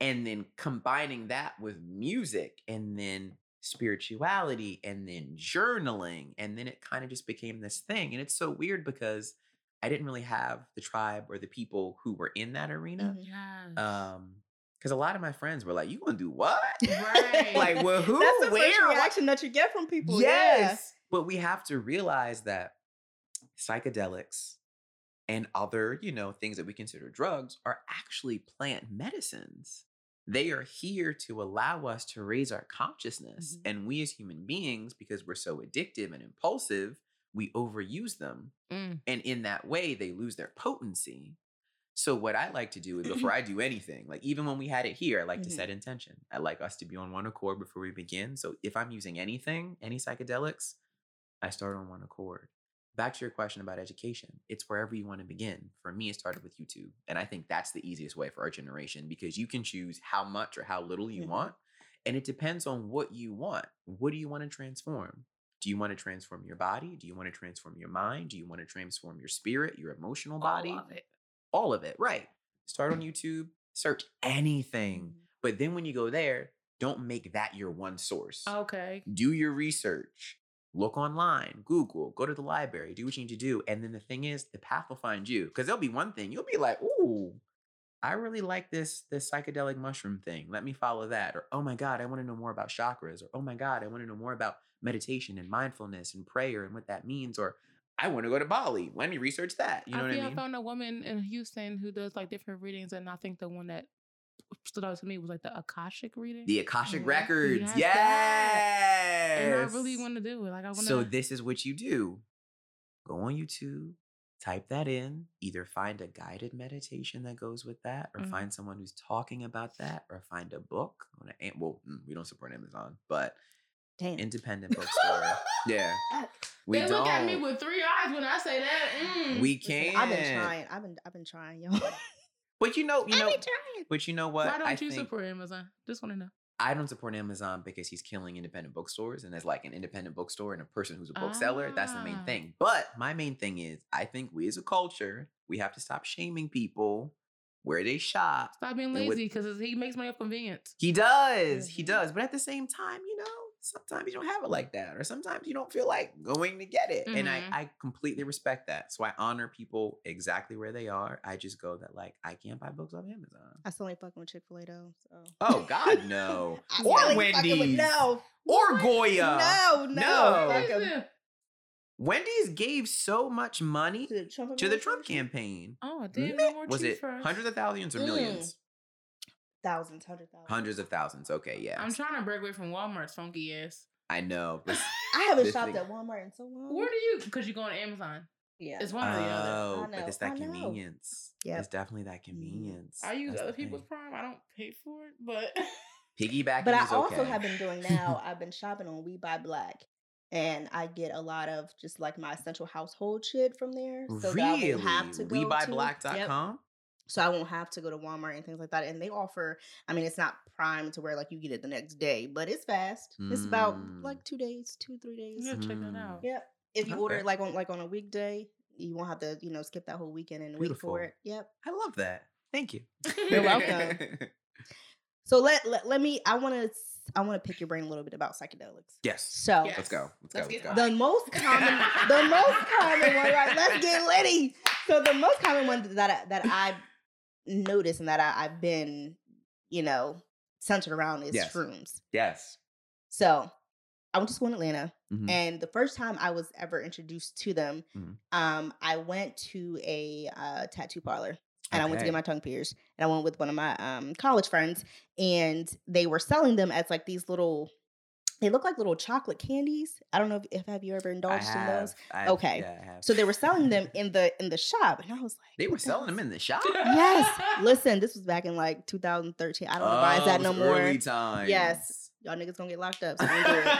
and then combining that with music and then spirituality and then journaling and then it kind of just became this thing and it's so weird because i didn't really have the tribe or the people who were in that arena Mhm. Yes. um because a lot of my friends were like you gonna do what Right. like well who That's the where first What?" reaction that you get from people. Yes. But we have to realize that psychedelics and other, you know, things that we consider drugs are actually plant medicines. They are here to allow us to raise our consciousness. Mhm. And we as human beings, because we're so addictive and impulsive, we overuse them. Mm. And in that way, they lose their potency. So what I like to do is before I do anything, like even when we had it here, I like to Mhm. set intention. I like us to be on one accord before we begin. So if I'm using anything, any psychedelics, I start on one accord. Back to your question about education, it's wherever you want to begin. For me, it started with YouTube. And I think that's the easiest way for our generation because you can choose how much or how little you Mhm. want. And it depends on what you want. What do you want to transform? Do you want to transform your body? Do you want to transform your mind? Do you want to transform your spirit, your emotional body? All of it. all of it, right? Start on YouTube, search anything. Mhm. But then when you go there, don't make that your one source. Okay. Do your research, look online, Google, go to the library, do what you need to do. And then the thing is, the path will find you. Because there'll be one thing, you'll be like, ooh, I really like this this psychedelic mushroom thing. Let me follow that. Or oh my God, I want to know more about chakras. Or oh my God, I want to know more about meditation and mindfulness and prayer and what that means. Or I want to go to Bali. Let me research that. You know I what I mean? I found a woman in Houston who does like different readings, and I think the one that stood out to me was like the Akashic reading. The Akashic Mhm. Records. Yes, Yes. and I really want to do it. Like I want to. So this is what you do. Go on YouTube, type that in, either find a guided meditation that goes with that, or Mhm. find someone who's talking about that, or find a book. on a- Well, mm, we don't support Amazon, but Damn. independent bookstore. yeah. We they don't. look at me with three eyes when I say that. Mm. we can't. I've been trying. I've been I've been trying, yo. But you know, you I've know, but you know what? Why don't I you think, support Amazon? Just want to know. I don't support Amazon because he's killing independent bookstores, and as like an independent bookstore and a person who's a bookseller, that's the main Ah. thing. But my main thing is, I think we as a culture, we have to stop shaming people where they shop. Stop being lazy because he makes money off convenience. He does. He Mhm. does. But at the same time, you know, sometimes you don't have it like that. Or sometimes you don't feel like going to get it. And I, Mhm. I completely respect that. So I honor people exactly where they are. I just go that like I can't buy books off Amazon. I still ain't fucking with Chick Fil A though. So. Oh God, no. Or still ain't fucking with- Wendy's. No, Or Goya. no, no. No. fuck 'em. Listen. Wendy's gave so much money To the Trump, to the Trump campaign. Oh, damn, Meh. no Was it hundreds of thousands or Mm. Millions? Thousands, hundred thousands. Hundreds of thousands. Okay, yeah. I'm trying to break away from Walmart's funky ass. I know. This- I haven't shopped thing- at Walmart in so long. Where do you? Because you go on Amazon. Yeah. It's one or the other. Oh, but it's that I convenience. Yeah. It's definitely that mm-hmm. convenience. I use That's other people's thing. Prime. I don't pay for it, but Piggybacking But I is also okay. have been doing now. I've been shopping on We Buy Black, and I get a lot of just like my essential household shit from there. So that I really? won't have to go We to- WeBuyBlack.com? Yep. So I won't have to go to Walmart and things like that. And they offer. I mean, it's not prime to where like you get it the next day, but it's fast. It's about Mm. like two days, two three days. you gotta check that Mm. out. Yep. If you order Okay. it like on like on a weekday, you won't have to you know skip that whole weekend and wait for it. Yep. I love that. Thank you. You're welcome. So let let, let me. I want to I want to pick your brain a little bit about psychedelics. yes. So Yeah. Let's go. Let's, Let's go. get Let's go. the most common the most common one right let's get litty so the most common one that I, that i've noticed and that I, i've been you know centered around is Yes. shrooms yes. so i went to school in atlanta Mhm. and the first time i was ever introduced to them Mhm. um i went to a uh, tattoo parlor and I went to get my tongue pierced. And I went with one of my um, college friends, and they were selling them as like these little. They look like little chocolate candies. I don't know if, if have you ever indulged in those. have. Okay. Yeah, have. So they were selling them in the in the shop, and I was like, They were "What the selling them in the shop. Yes. Listen, this was back in like 2013. I don't know why it's Oh, that no more. Times. Yes. Y'all niggas gonna get locked up. So, don't do it.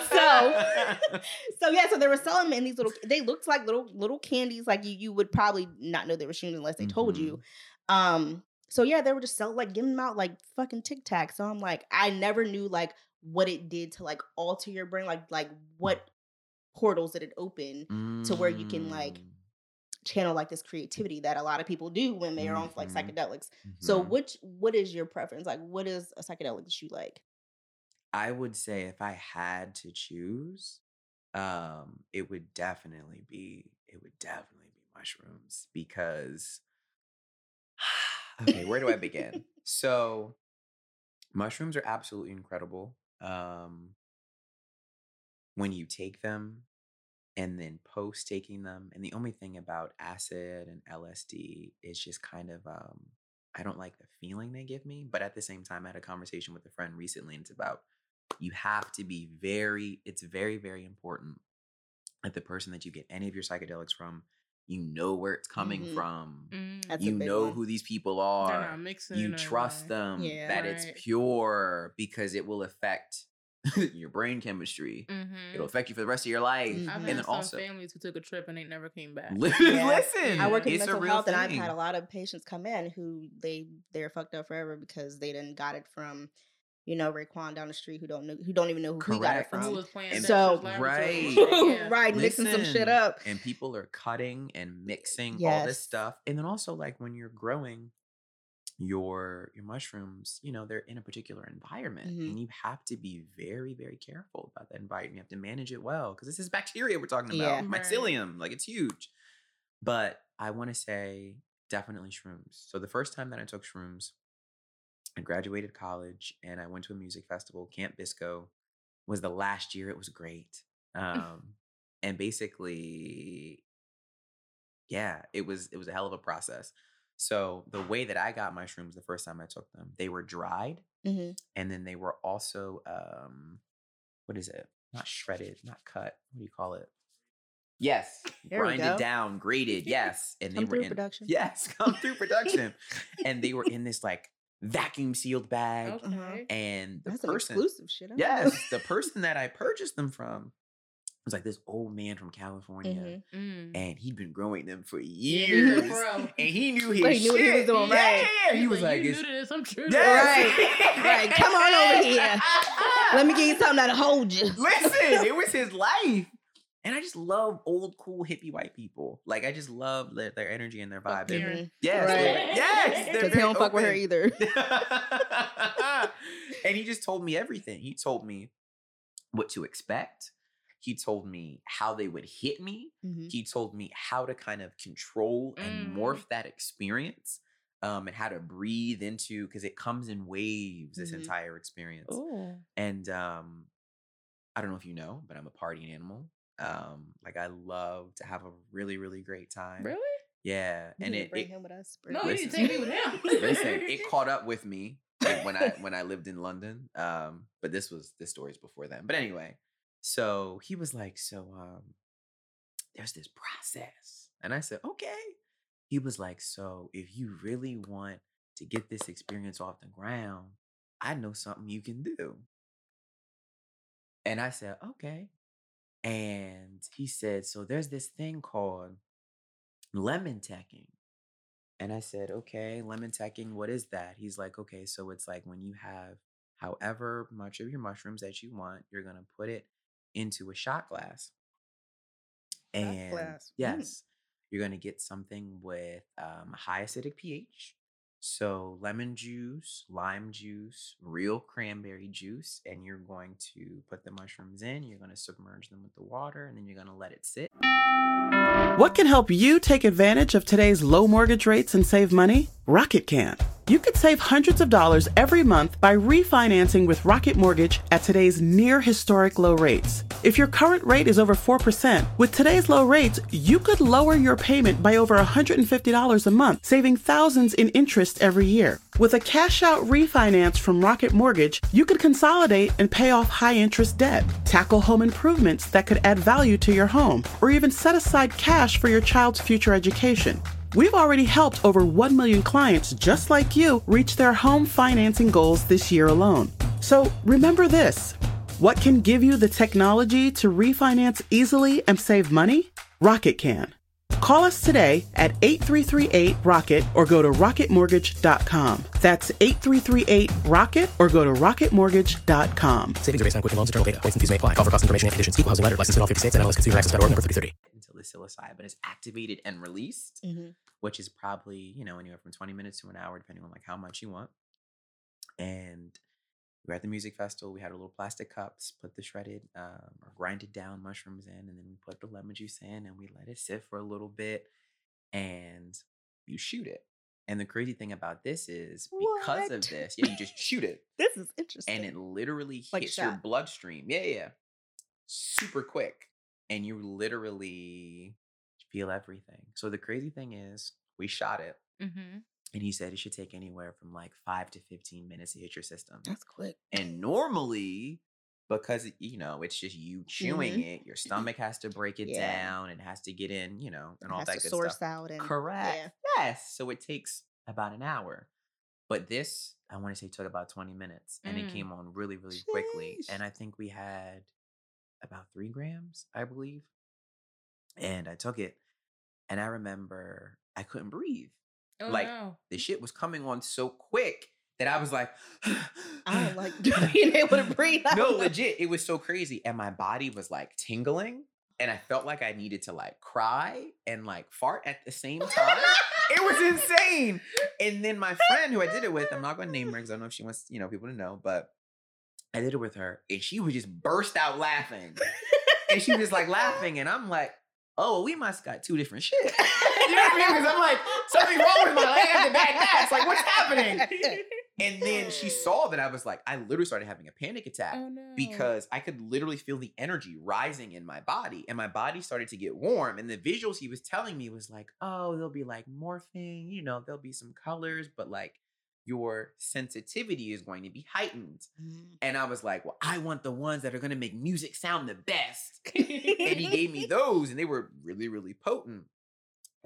So- so yeah, so they were selling them in these little. They looked like little little candies. Like you, you would probably not know they were shooting unless they told you. Um. So yeah, they were just selling like giving them out like fucking Tic Tac. So I'm like, I never knew like what it did to like alter your brain. Like like what portals did it open to where you can, like, Mm. channel like this creativity that a lot of people do when they are on like Mhm. psychedelics. So Mhm. which what is your preference? Like what is a psychedelic that you like? I would say if I had to choose, um, it would definitely be it would definitely be mushrooms because okay, where do I begin? so mushrooms are absolutely incredible. Um when you take them and then post taking them, and the only thing about acid and LSD is just kind of um I don't like the feeling they give me, but at the same time I had a conversation with a friend recently and it's about you have to be very it's very very important that the person that you get any of your psychedelics from you know where it's coming Mhm. from Mm, That's a you know one. who these people they're are not mixing. you trust like- them Yeah. that it's pure because it will affect your brain chemistry Mhm. it'll affect you for the rest of your life Mhm. I've and had then some also families who took a trip and they never came back. Li- Yeah. listen I work in it's mental real health and I've had a lot of patients come in who they they're fucked up forever because they didn't got it from, you know, Raekwon down the street who don't know who don't even know who he got it Correct. Who from. was playing And- So- Dexter's Right. Laboratory. Yeah. right, mixing some shit up. and people are cutting and mixing all this stuff and then also like when you're growing your your mushrooms you know they're in a particular environment Mhm. and you have to be very very careful about that environment you have to manage it well because this is bacteria we're talking Yeah. about Right. mycelium like it's huge but i want to say definitely shrooms so the first time that i took shrooms i graduated college and i went to a music festival camp bisco was the last year it was great um and basically yeah it was it was a hell of a process. So the way that i got mushrooms the first time i took them they were dried hmm and then they were also um what is it? Not shredded not cut what do you call it? Yes There grinded down grated yes and they Come were in production. yes come through production and they were in this like vacuum sealed bag Okay. and the That's person exclusive shit. I don't know. yes the person that i purchased them from was like this old man from california Mhm. Mm. and he'd been growing them for Yeah, he's years pro. and he knew his But he knew what he was doing, yeah, right. yeah, yeah. he was like, you it's- knew this. I'm true. Yes. Right, come on over here. Let me give you something that'll hold you. Listen, it was his life. And I just love old, cool, hippie white people. Like I just love their, their energy and their vibe. Yes, Right. they're- yes, Because he don't fuck with her either. and he just told me everything. He told me what to expect. He told me how they would hit me. Mhm. He told me how to kind of control and Mhm. morph that experience um, and how to breathe into because it comes in waves, this Mhm. entire experience. Oh. And um, I don't know if you know, but I'm a party animal. Um, like I love to have a really, really great time. Really? Yeah. We and it, bring it him with us. No, Bring you didn't take me with him. listen, it caught up with me like, when I when I lived in London. Um, but this was this story's before then. But anyway, so he was like, so um, there's this process, and I said, okay. He was like, so if you really want to get this experience off the ground, I know something you can do. And I said, okay. And he said, so there's this thing called lemon tekking. And I said, okay, lemon tekking, what is that? He's like, okay, so it's like when you have however much of your mushrooms that you want, you're going to put it into a shot glass. Shot And glass, mm. yes, you're going to get something with um, high acidic pH. So lemon juice, lime juice, real cranberry juice, and you're going to put the mushrooms in. You're going to submerge them with the water, and then you're going to let it sit. What can help you take advantage of today's low mortgage rates and save money? Rocket can. You could save hundreds of dollars every month by refinancing with Rocket Mortgage at today's near historic low rates. If your current rate is over 4%, with today's low rates, you could lower your payment by over $150 a month, saving thousands in interest every year. With a cash out refinance from Rocket Mortgage, you could consolidate and pay off high interest debt, tackle home improvements that could add value to your home, or even set aside cash for your child's future education. We've already helped over 1 million clients just like you reach their home financing goals this year alone. So remember this what can give you the technology to refinance easily and save money? Rocket can. Call us today at 8338 Rocket or go to rocketmortgage.com. That's 8338 Rocket or go to rocketmortgage.com. Savings are based on Quicken Loans, internal data. Points and fees may apply. Call for cost information and conditions. Equal housing lender. Licensed in all 50 states and NMLS Consumer Access.org number 3030. until the psilocybin is activated and released, Mhm. which is probably you know anywhere from 20 minutes to an hour, depending on like how much you want. And we were at the music festival. We had a little plastic cups, put the shredded um, or grinded down mushrooms in, and then we put the lemon juice in, and we let it sit for a little bit, and you shoot it. And the crazy thing about this is because of this, yeah, you just shoot it This is interesting. and it literally Like hits your bloodstream. Yeah, yeah, super quick, and you literally feel everything. So the crazy thing is, we shot it, Mm-hmm. And he said it should take anywhere from like five to fifteen minutes to hit your system. That's quick. And normally, because you know it's just you chewing it, your stomach has to break it Mm-hmm. Yeah. down and has to get in, you know, and It all that to good source stuff. out and Correct. yeah. Yes. So it takes about an hour. But this, I want to say, took about 20 minutes and it Mm. came on really, really quickly. And I think we had about three grams, I believe. And I took it and I remember I couldn't breathe. Oh, Like, no. The shit was coming on so quick that I was like, I don't like being able to breathe. No, legit. It was so crazy. And my body was like tingling. And I felt like I needed to like cry and like fart at the same time. it was insane. And then my friend who I did it with, I'm not gonna name her because I don't know if she wants, you know, people to know, but I did it with her and she would just burst out laughing. and she was like laughing, and I'm like, oh, well, we must got two different shit. You know what I mean? Because I'm like, something wrong with my leg. I have gas. Like, what's happening? And then she saw that I was like, I literally started having a panic attack Oh no. because I could literally feel the energy rising in my body and my body started to get warm. And the visuals he was telling me was like, oh, there'll be like morphing, you know, there'll be some colors, but like your sensitivity is going to be heightened. Mm. And I was like, well, I want the ones that are going to make music sound the best. and he gave me those and they were really, really potent.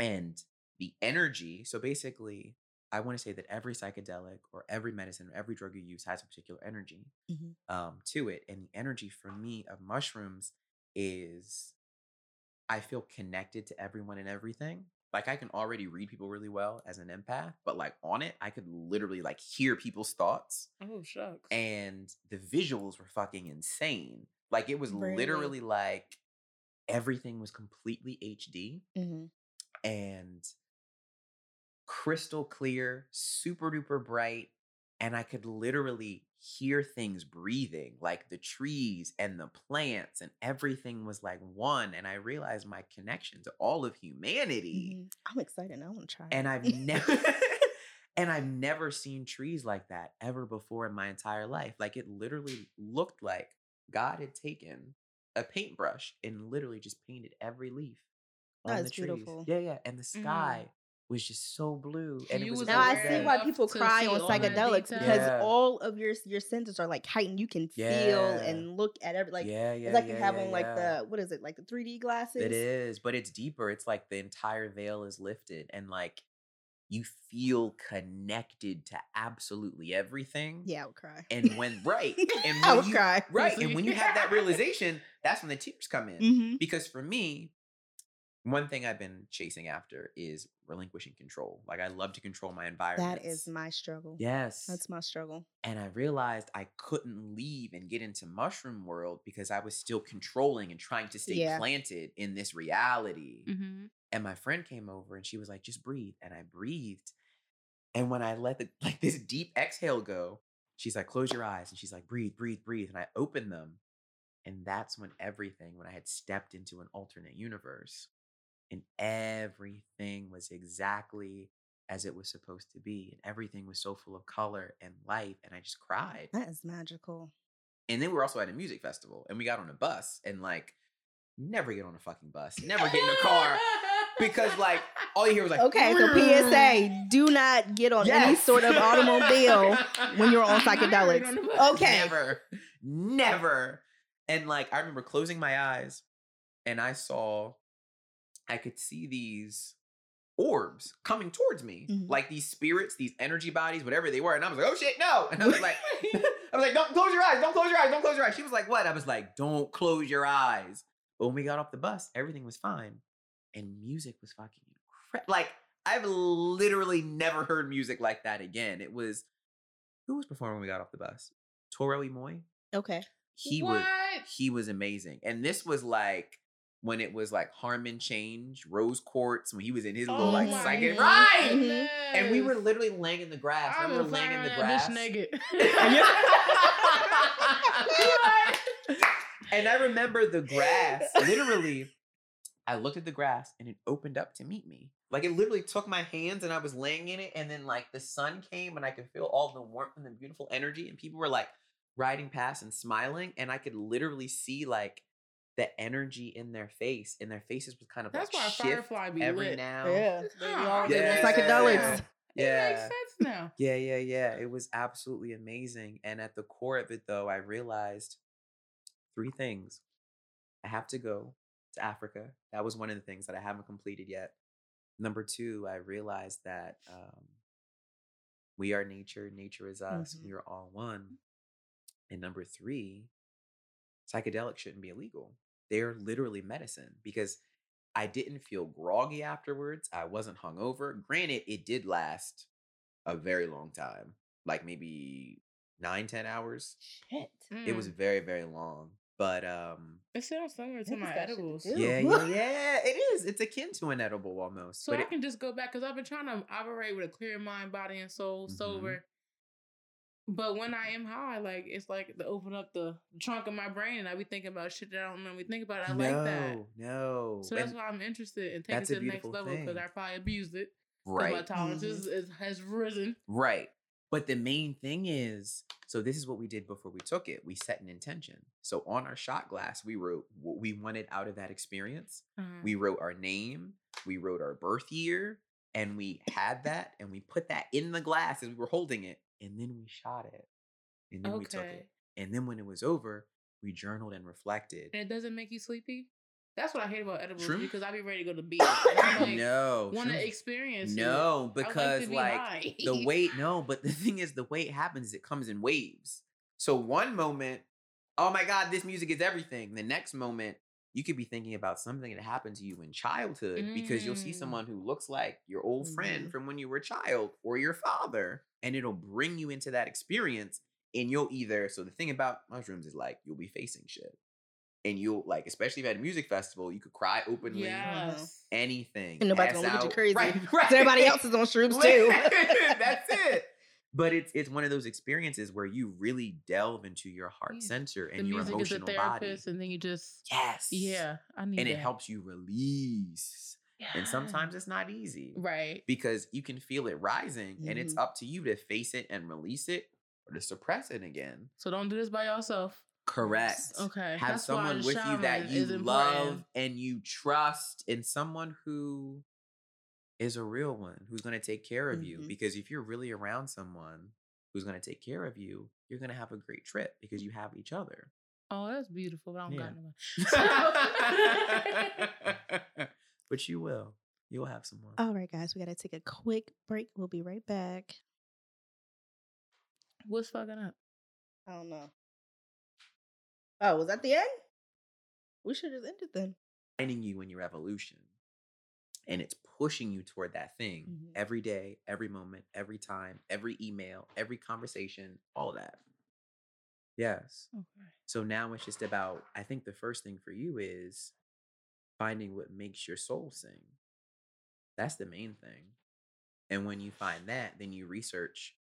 And the energy, so basically, I want to say that every psychedelic or every medicine or every drug you use has a particular energy Mhm. um, to it. And the energy for me of mushrooms is I feel connected to everyone and everything. Like I can already read people really well as an empath, but like on it, I could literally like hear people's thoughts. oh shucks. And the visuals were fucking insane. Like it was Really? literally like everything was completely HD hmm and crystal clear, super duper bright. And I could literally hear things breathing, like the trees and the plants, and everything was like one. And I realized my connection to all of humanity. hmm I'm excited. I want to try. And. I've never and I've never seen trees like that ever before in my entire life. Like it literally looked like God had taken a paintbrush and literally just painted every leaf on That the trees. beautiful. Yeah, yeah. And the sky was just so blue. And it You was was Now I see why people cry on psychedelics because Yeah. all of your your senses are like heightened. You can feel Yeah. and look at every like yeah, yeah. it's like yeah, you have yeah, on like yeah. the what is it like the 3D glasses. It is, but it's deeper. It's like the entire veil is lifted and like you feel connected to absolutely everything. Yeah, I would cry. And when right, and I when would you, cry. right, and when you have that realization, that's when the tears come in. hmm Because for me, one thing I've been chasing after is relinquishing control. Like I love to control my environment. That is my struggle. yes. That's my struggle. and I realized I couldn't leave and get into mushroom world because I was still controlling and trying to stay Yeah. planted in this reality. Mm-hmm. And my friend came over and she was like, just breathe. And I breathed. And when I let the like this deep exhale go, she's like, close your eyes. And she's like, breathe, breathe, breathe. And I opened them. And that's when everything, when I had stepped into an alternate universe, and everything was exactly as it was supposed to be. And everything was so full of color and life. And I just cried. That is magical. And then we were also at a music festival and we got on a bus and like never get on a fucking bus, never get in a car because like all you hear was like Okay, so PSA: Do not get on any sort of automobile when you're on psychedelics. Okay. never, never. And like I remember closing my eyes and I saw, I could see these orbs coming towards me, Mhm. like these spirits, these energy bodies, whatever they were. And I was like, oh shit, no. And I was like, I was like, don't close your eyes, don't close your eyes, don't close your eyes. She was like, what? I was like, don't close your eyes. But when we got off the bus, everything was fine. And music was fucking incredible. Like, I've literally never heard music like that again. It was, who was performing when we got off the bus? Toro y Moi? Okay. He what? was he was amazing. And this was like when it was like Harm in Change, Rose Quartz, when he was in his little Oh like psychic right. goodness. And we were literally laying in the grass. I I've remember laying in the grass. naked. And And I remember the grass. Literally, I looked at the grass and it opened up to meet me. Like it literally took my hands and I was laying in it, and then like the sun came and I could feel all the warmth and the beautiful energy, and people were like riding past and smiling, and I could literally see like the energy in their face, and their faces was kind of That's like why shift Firefly be every lit. now. Yeah. They Huh. all they Yeah. It Yeah. makes sense now. Yeah, yeah, yeah. It was absolutely amazing. And at the core of it, though, I realized three things. I have to go to Africa. That was one of the things that I haven't completed yet. Number two, I realized that um, we are nature, nature is us, Mhm. we are all one. And number three, psychedelics shouldn't be illegal. They're literally medicine because I didn't feel groggy afterwards. I wasn't hungover. Granted, it did last a very long time, like maybe nine, ten hours. Shit. It was Mm. very, very long. But um, It sounds similar to my got shit to edibles. yeah, yeah, yeah, it is. It's akin to an edible almost. So I it- can just go back because I've been trying to operate with a clear mind, body, and soul, Mhm. sober. But when I am high, like it's like to open up the trunk of my brain, and I be thinking about shit that I don't normally think about. I no, like that. no. So that's And- why I'm interested in taking it to the next level because. I probably abused it. 'cause My right. tolerance Mhm. is, is, has risen. Right. But the main thing is, so this is what we did before we took it. We set an intention. So on our shot glass, we wrote what we wanted out of that experience. Uh-huh. We wrote our name, we wrote our birth year, and we had that and we put that in the glass as we were holding it. And then we shot it. And then we took it. And then when it was over, we journaled and reflected. and it doesn't make you sleepy. That's what I hate about edibles because I'd be ready to go to bed. Like, no. want to experience. No, I like to because be like high. the weight no but the thing is the way it happens is it comes in waves so one moment oh my god this music is everything the next moment you could be thinking about something that happened to you in childhood because you'll see Mm. someone who looks like your old friend Mhm. from when you were a child or your father and it'll bring you into that experience and you'll either so the thing about mushrooms is like you'll be facing shit and you'll like, especially if at a music festival, you could cry openly. Yes. Anything. And nobody's gonna look at you crazy. Right, right. Everybody else is on shrooms too. That's it. But it's it's one of those experiences where you really delve into your heart Yeah. center The and your is a emotional body. and then you just Yes. yeah, I need And it helps you release. And sometimes it's not easy. right. Because you can feel it rising and it's Mhm. up to you to face it and release it or to suppress it again. So don't do this by yourself. Correct. Okay, Have that's someone with you that you love and you trust, and someone who is a real one who's going to take care of you. Mhm. Because if you're really around someone who's going to take care of you, you're going to have a great trip because you have each other. Oh, that's beautiful. But I don't Yeah. got nobody. but you will. You'll have someone. All right, guys, we got to take a quick break. We'll be right back. What's fucking up? I don't know. Oh, was that the end? We should have ended then. finding you in your evolution and it's pushing you toward that thing Mhm. every day every moment every time every email every conversation all of that yes Okay. so now it's just about i think the first thing for you is finding what makes your soul sing. That's the main thing. And when you find that then you research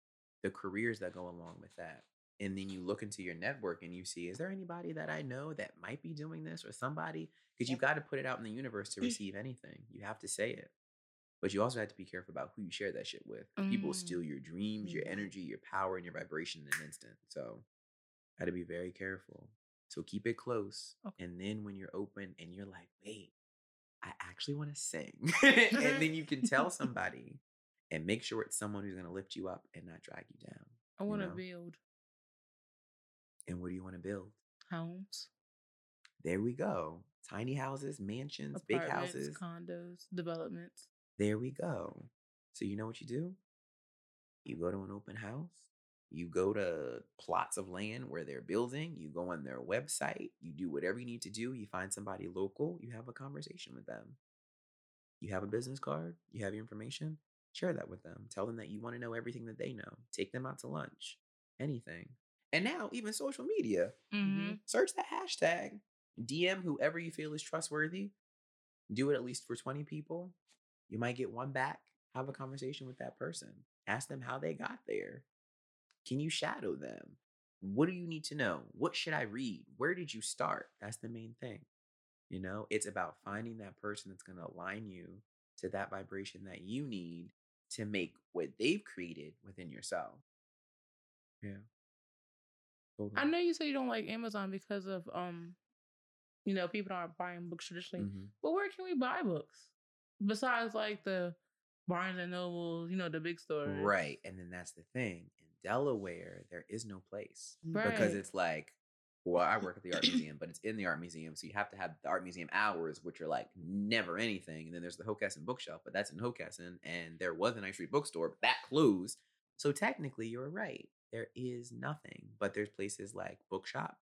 the careers that go along with that and then you look into your network and you see is there anybody that i know that might be doing this or somebody? Because you've got to put it out in the universe to receive anything. You have to say it. But you also have to be careful about who you share that shit with. People Mm. steal your dreams your energy your power and your vibration in an instant. So got to be very careful so keep it close Okay. and then when you're open and you're like wait i actually want to sing and then you can tell somebody and make sure it's someone who's going to lift you up and not drag you down I want to know? build and what do you want to build homes, there we go tiny houses mansions big houses condos, developments. There we go. So you know what you do? You go to an open house. You go to plots of land where they're building. You go on their website. You do whatever you need to do. You find somebody local. You have a conversation with them. You have a business card. You have your information. Share that with them. Tell them that you want to know everything that they know. Take them out to lunch. Anything. And now, even social media. Mm-hmm. Search that hashtag. DM whoever you feel is trustworthy. Do it at least for 20 people. You might get one back. Have a conversation with that person. Ask them how they got there. Can you shadow them? What do you need to know? What should I read? Where did you start? That's the main thing. You know, it's about finding that person that's going to align you to that vibration that you need to make what they've created within yourself. Yeah. I know you say you don't like Amazon because of um, you know, people aren't buying books traditionally. Mhm. But where can we buy books besides like the Barnes and Nobles, you know, the big stores? Right. And then that's the thing. Delaware, there is no place Right. because it's like, well, I work at the art museum, but it's in the art museum. So you have to have the art museum hours, which are like never anything. And then there's the Hockessin bookshelf, but that's in Hockessin. And there was an Ninth Street bookstore, but that closed. So technically, you're right. There is nothing, but there's places like Bookshop.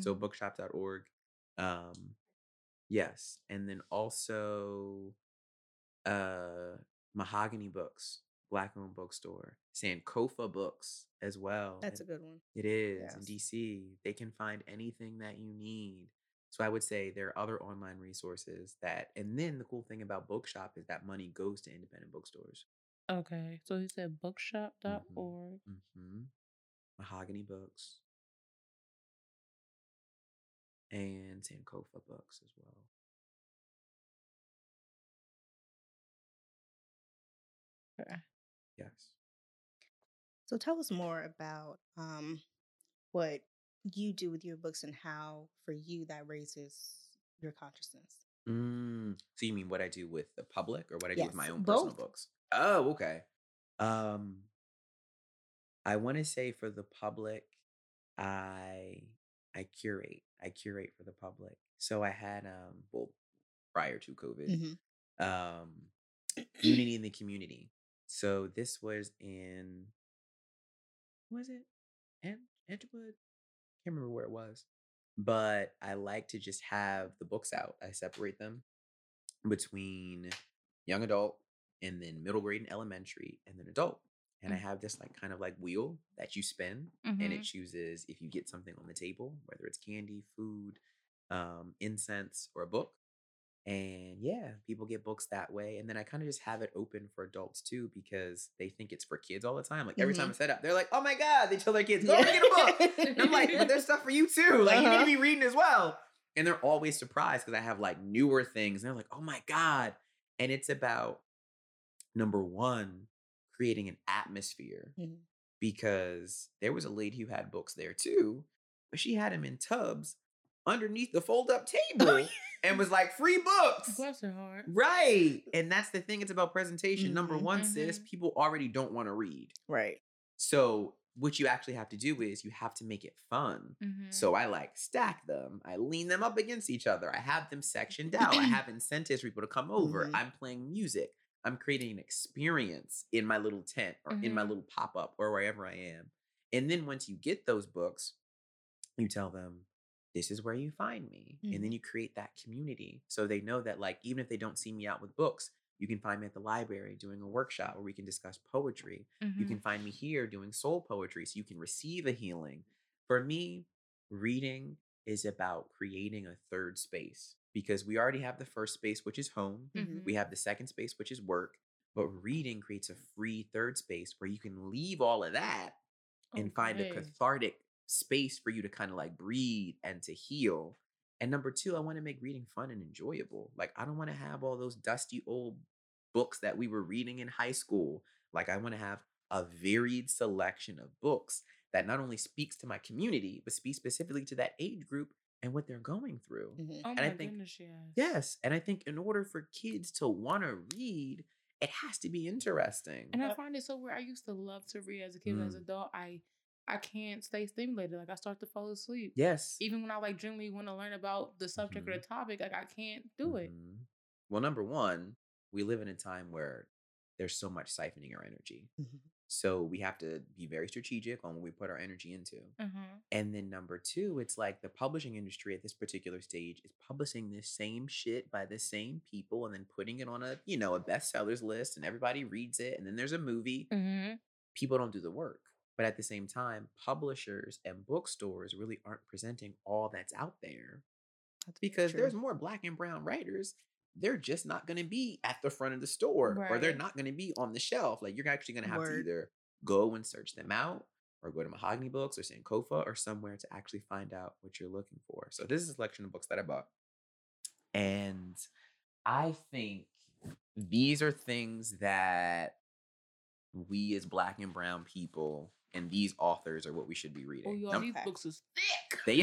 So Mhm. bookshop.org. Um, yes. And then also uh Mahogany Books, Black owned bookstore, Sankofa Books as well. That's a good one. It is in DC. They can find anything that you need. So I would say there are other online resources that, and then the cool thing about Bookshop is that money goes to independent bookstores. Okay. So he said bookshop.org. Mm-hmm. Mahogany Books and Sankofa Books as well. Okay. Yes. So tell us more about um, what you do with your books and how, for you, that raises your consciousness. Mm, so you mean what I do with the public or what I do with my Yes, own personal books? Oh, okay. Um I want to say for the public I I curate. I curate for the public. So I had um well prior to COVID Mhm. um unity in the community. So this was in was it? Ed- Edgewood? Can't remember where it was. But I like to just have the books out. I separate them between young adult and then middle grade and elementary and then adult. And I Mm. have this like kind of like wheel that you spin and Mhm. it chooses if you get something on the table, whether it's candy, food, um, incense, or a book. And yeah, people get books that way. And then I kind of just have it open for adults too because they think it's for kids all the time. Like every time I set up, they're like, oh my God, they tell their kids, go Yeah. get a book. And I'm like, but there's stuff for you too. Like you need Uh-huh. to be reading as well. And they're always surprised because I have like newer things. And they're like, oh my God. And it's about number one, creating an atmosphere Mhm. because there was a lady who had books there too, but she had them in tubs underneath the fold up table and was like, free books. Bless her heart. Right. And that's the thing. It's about presentation. Number Mhm. one, sis, Mhm. people already don't want to read. Right. So what you actually have to do is you have to make it fun. Mhm. So I like stack them. I lean them up against each other. I have them sectioned out. I have incentives for people to come over. Mhm. I'm playing music. I'm creating an experience in my little tent or in my Mhm. little pop up or wherever I am. And then once you get those books, you tell them, this is where you find me. And then you create that community. So they know that, like, even if they don't see me out with books, you can find me at the library doing a workshop where we can discuss poetry. You Mhm. can find me here doing soul poetry so you can receive a healing. For me, reading is about creating a third space because we already have the first space, which is home. Mhm. We have the second space, which is work. But reading creates a free third space where you can leave all of that and find a cathartic space for you to kind of like breathe and to heal. And number two, I want to make reading fun and enjoyable. Like, I don't want to have all those dusty old books that we were reading in high school. Like, I want to have a varied selection of books that not only speaks to my community, but speaks specifically to that age group and what they're going through. Mhm. Oh and my I think- goodness, yes. Yes. And I think in order for kids to want to read, it has to be interesting. And I find it so weird. I used to love to read as a kid, but as Mm. an adult, I I can't stay stimulated. Like I start to fall asleep. yes. Even when I like genuinely want to learn about the subject or the topic, like I can't do it. Mhm. Well, number one, we live in a time where there's so much siphoning our energy. Mhm. So we have to be very strategic on what we put our energy into. Uh-huh. And then number two, it's like the publishing industry at this particular stage is publishing this same shit by the same people and then putting it on a, you know, a bestsellers list and everybody reads it. And then there's a movie. Mm-hmm. People don't do the work. But at the same time, publishers and bookstores really aren't presenting all that's out there That's because true. there's more black and brown writers. They're just not going to be at the front of the store or they're not going to be on the shelf. Like you're actually going to have to either go and search them out or go to Mahogany Books or Sankofa or somewhere to actually find out what you're looking for. So this is a selection of books that I bought. And I think these are things that we as black and brown people and these authors are what we should be reading. Oh, reading. y'all, Now, these books is thick. they,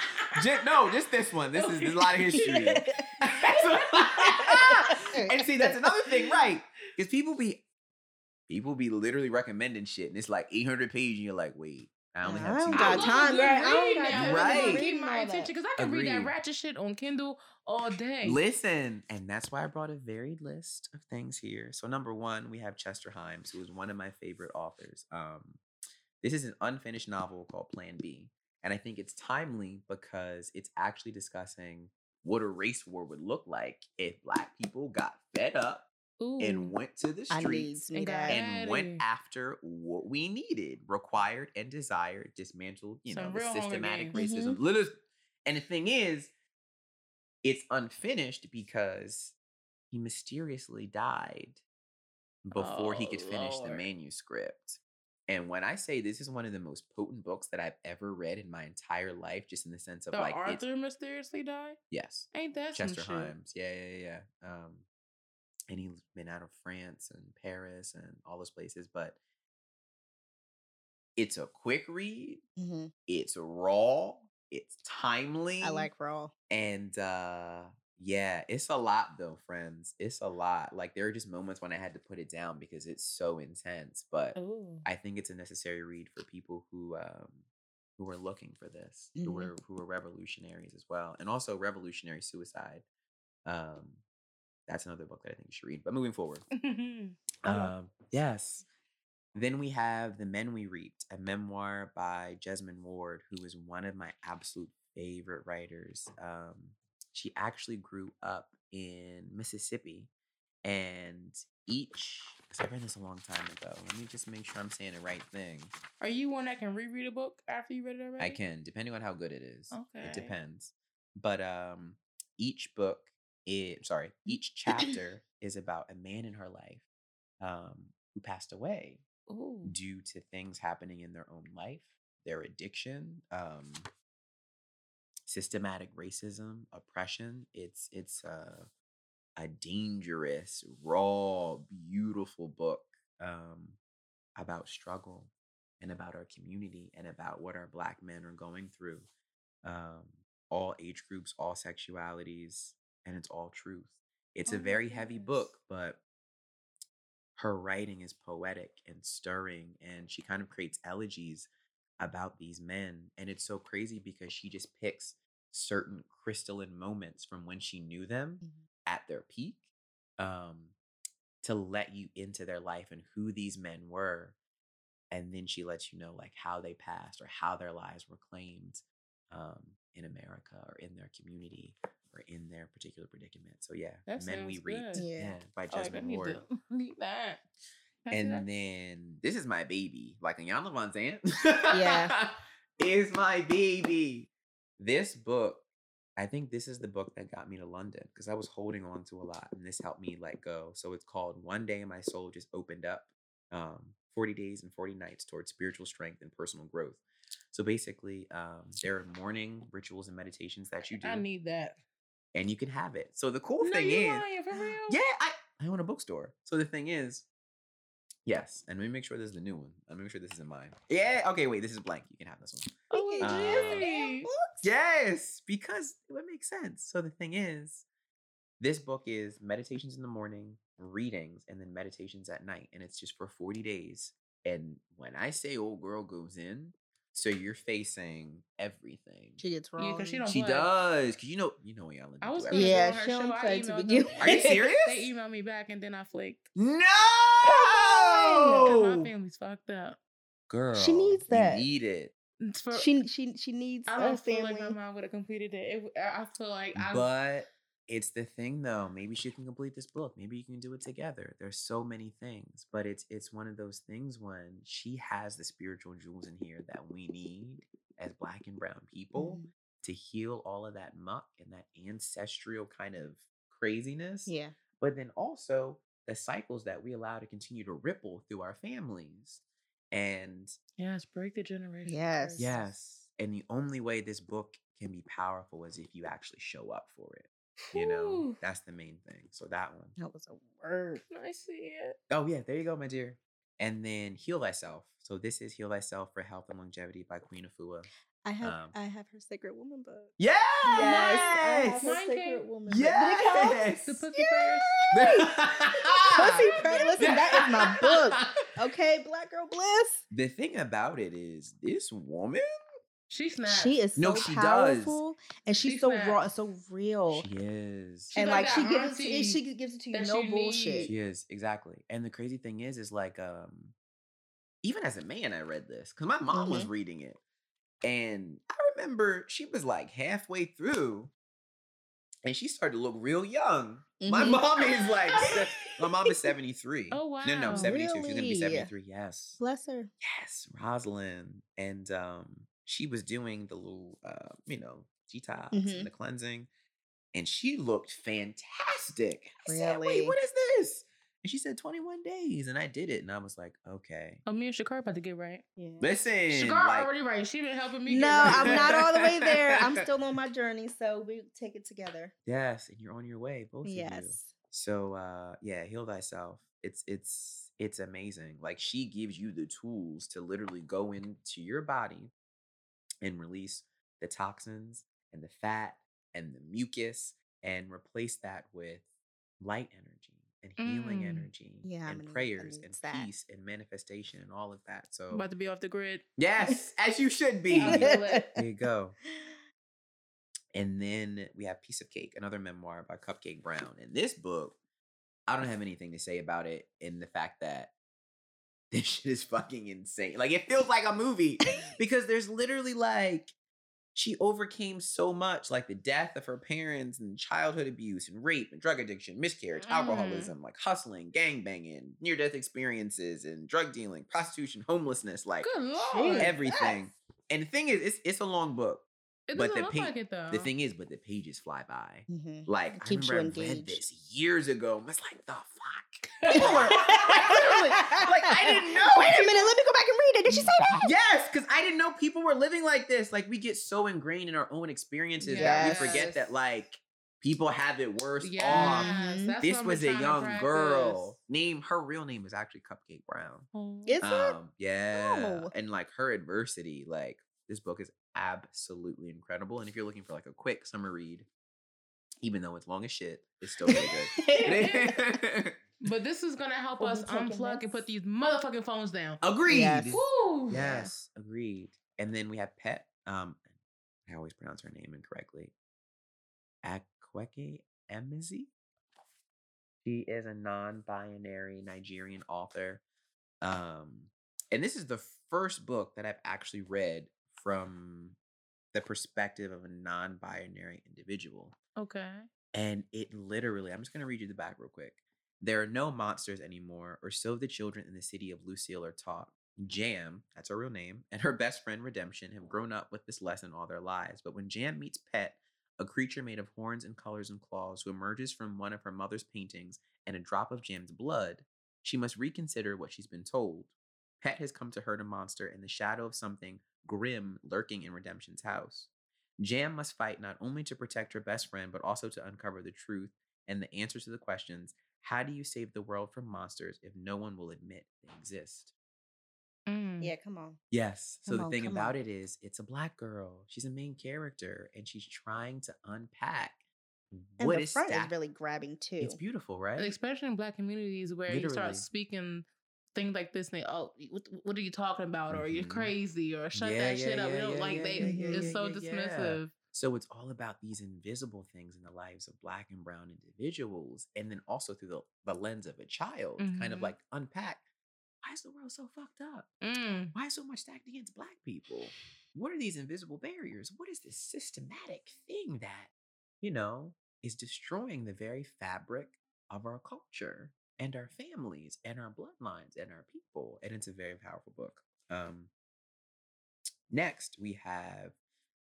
just, no, just this one. This is there's a lot of history. and see, that's another thing, right? Because people be people be literally recommending shit, and it's like 800 pages, and you're like, wait, I only I have don't two. got love time, good girl. I don't got now. time. Right. gonna Keep my attention because I can read that ratchet shit on Kindle all day. Listen, and that's why I brought a varied list of things here. So number one, we have Chester Himes, who is one of my favorite authors. Um, this is an unfinished novel called Plan B, and I think it's timely because it's actually discussing what a race war would look like if black people got fed up Ooh. and went to the streets And got and went after what we needed, required and desired, dismantled, you know, the real Hunger systematic Games. racism. Little, and the thing is, it's unfinished because he mysteriously died before he could Oh, finish the manuscript. And when I say this is one of the most potent books that I've ever read in my entire life, just in the sense of The like it's Arthur mysteriously died. yes, Ain't that Chester some shit? Himes. Yeah, yeah, yeah. yeah. Um, and he's been out of France and Paris and all those places, but it's a quick read. Mhm. It's raw. It's timely. I like raw. and uh yeah, it's a lot though, friends. It's a lot. Like there are just moments when I had to put it down because it's so intense, but Ooh. I think it's a necessary read for people who um who are looking for this, who Mhm. are who are revolutionaries as well, and also revolutionary suicide. Um, that's another book that I think you should read. But moving forward, um, yes. Then we have The Men We Reaped, a memoir by Jesmyn Ward, who is one of my absolute favorite writers. Um, she actually grew up in Mississippi, and each, because I read this a long time ago. Let me just make sure I'm saying the right thing. Are you one that can reread a book after you read it already? I can, depending on how good it is. Okay. It depends. but um, each book is sorry, each chapter is about a man in her life um, who passed away Ooh. due to things happening in their own life, their addiction, um, systematic racism, oppression. It's it's a a dangerous, raw, beautiful book um, about struggle and about our community and about what our black men are going through. Um, all age groups, all sexualities, and it's all truth. It's Oh a very heavy book, but her writing is poetic and stirring, and she kind of creates elegies about these men. And it's so crazy because she just picks certain crystalline moments from when she knew them Mhm. at their peak um, to let you into their life and who these men were. And then she lets you know like how they passed or how their lives were claimed um, in America or in their community or in their particular predicament. So yeah, That Men We sounds Read. Yeah. yeah, by Oh, Jesmyn need, Ward. need that. I And that? then this is my baby, like Iyanla Vanzant. Yeah. is my baby. This book, I think this is the book that got me to London because I was holding on to a lot, and this helped me let go. So it's called "One Day My Soul Just Opened Up." Um, 40 days and 40 nights towards spiritual strength and personal growth. So basically, um, there are morning rituals and meditations that you do, I need that. And you can have it. So the cool no, thing you is, lying yeah, I, I own a bookstore. So the thing is, yes, and let me make sure this is the new one. Let me make sure this isn't mine. Yeah, okay, wait, this is blank. You can have this one. Oh, We can Uh, use the damn wait. books. Yes, because it would make sense. So the thing is, this book is meditations in the morning, readings, and then meditations at night. And it's just for 40 days. And when I say old girl goes in, so you're facing everything. She gets Yeah, wrong. 'cause she don't She play. does. Cause you know, you know Ellen. I was do gonna. Yeah, go on her she show. don't I play to begin them. Are you serious? they emailed me back and then I flaked. No! 'Cause my family's fucked up. Girl. She needs that. You need it. For, she she she needs I don't feel like my mom would have completed it. it. I I feel like I. But it's the thing though. Maybe she can complete this book. Maybe you can do it together. There's so many things, but it's it's one of those things when she has the spiritual jewels in here that we need as black and brown people Mhm. to heal all of that muck and that ancestral kind of craziness. Yeah. But then also the cycles that we allow to continue to ripple through our families. And yes, break the generation. Yes. Yes. And the only way this book can be powerful is if you actually show up for it. You know, that's the main thing. So that one. That was a word. I see it. Oh, yeah. There you go, my dear. And then Heal Thyself. So this is Heal Thyself for Health and Longevity by Queen Afua. I have Um, I have her Sacred Woman book. Yes! Yes, I have Sacred came- Woman. book. Did it come? Yes! The pussy prayers. Pussy Prayer. Listen, that is my book. Okay, Black Girl Bliss. The thing about it is, this woman, She snapped. She is so No, she does. powerful, and she's She so raw and so real. she is. She and got like she gives it to you, she gives it to you no you bullshit. need. She is exactly. And the crazy thing is, is like, um, even as a man, I read this because my mom was reading it, and I remember she was like halfway through, and she started to look real young. My Mhm. mom is like, my mom is seventy three. Oh, wow! No, no, wow. seventy two. She's gonna be seventy three. Yes, Bless her. yes, Rosalind, and um, she was doing the little, uh, you know, detox Mhm. and the cleansing, and she looked fantastic. I said, Really? Wait, what is this? And she said 21 days, and I did it, and I was like, okay. Oh, me and Shakar about to get right. Yeah. Listen, Shakar like, already right. She been helping me. No, get right. I'm not all the way there. I'm still on my journey, so we take it together. yes, and you're on your way, both of you. Yes. So, uh, yeah, heal thyself. It's it's it's amazing. Like she gives you the tools to literally go into your body and release the toxins and the fat and the mucus and replace that with light energy and healing Mm. energy Yeah, and I prayers and that. peace and manifestation and all of that. So about to be off the grid. yes, as you should be. I. There you go. And then we have Piece of Cake, another memoir by Cupcake Brown. And this book, I don't have anything to say about it in the fact that this shit is fucking insane. Like it feels like a movie because there's literally like she overcame so much, like the death of her parents and childhood abuse and rape and drug addiction, miscarriage, Mm. alcoholism, like hustling, gang banging, near death experiences, and drug dealing, prostitution, homelessness, like everything. And the thing is, it's it's a long book. It But doesn't the look pa- like it though. The thing is, but the pages fly by. Mhm. Like I you remember I read engaged. this years ago. I was like, the fuck? like like I didn't know. Wait a minute, let me go back and read it. Did she say that? Yes, because I didn't know people were living like this. Like we get so ingrained in our own experiences that we forget that like people have it worse off. Yes, Mhm. that's This was a young girl. Name her real name is actually Cupcake Brown. Oh. Is it? Um, yeah, Oh. and like her adversity, like this book is absolutely incredible. And if you're looking for like a quick summer read, even though it's long as shit, it's still really good. But this is gonna help We'll us be taking unplug and put these motherfucking phones down. Agreed. Yes. Woo! Yes, agreed. And then we have Pet. Um, I always pronounce her name incorrectly. Akwaeke Emezi. She is a non-binary Nigerian author. Um, and this is the first book that I've actually read from the perspective of a non-binary individual. Okay. And it literally, I'm just going to read you the back real quick. There are no monsters anymore, or so the children in the city of Lucille are taught. Jam, that's her real name, and her best friend Redemption have grown up with this lesson all their lives. But when Jam meets Pet, a creature made of horns and colors and claws who emerges from one of her mother's paintings and a drop of Jam's blood, she must reconsider what she's been told. Pet has come to herd a monster in the shadow of something grim lurking in Redemption's house. Jam must fight not only to protect her best friend, but also to uncover the truth and the answers to the questions how do you save the world from monsters if no one will admit they exist? Mm. Yeah, come on. Yes. So the on, thing about on. it is, it's a black girl. She's a main character, and she's trying to unpack And what the is front stacked. is really grabbing too. It's beautiful, right? Especially in black communities where you start speaking things like this, and they, oh, what, what are you talking about? Or you're Mhm. crazy, or shut Yeah, that shit yeah, up. we yeah, don't yeah, like they. it's so dismissive. So it's all about these invisible things in the lives of black and brown individuals, and then also through the, the lens of a child, kind of Mhm. like unpack why is the world so fucked up? Mm. Why is so much stacked against black people? What are these invisible barriers? What is this systematic thing that, you know, is destroying the very fabric of our culture and our families and our bloodlines and our people? And it's a very powerful book. Um, next, we have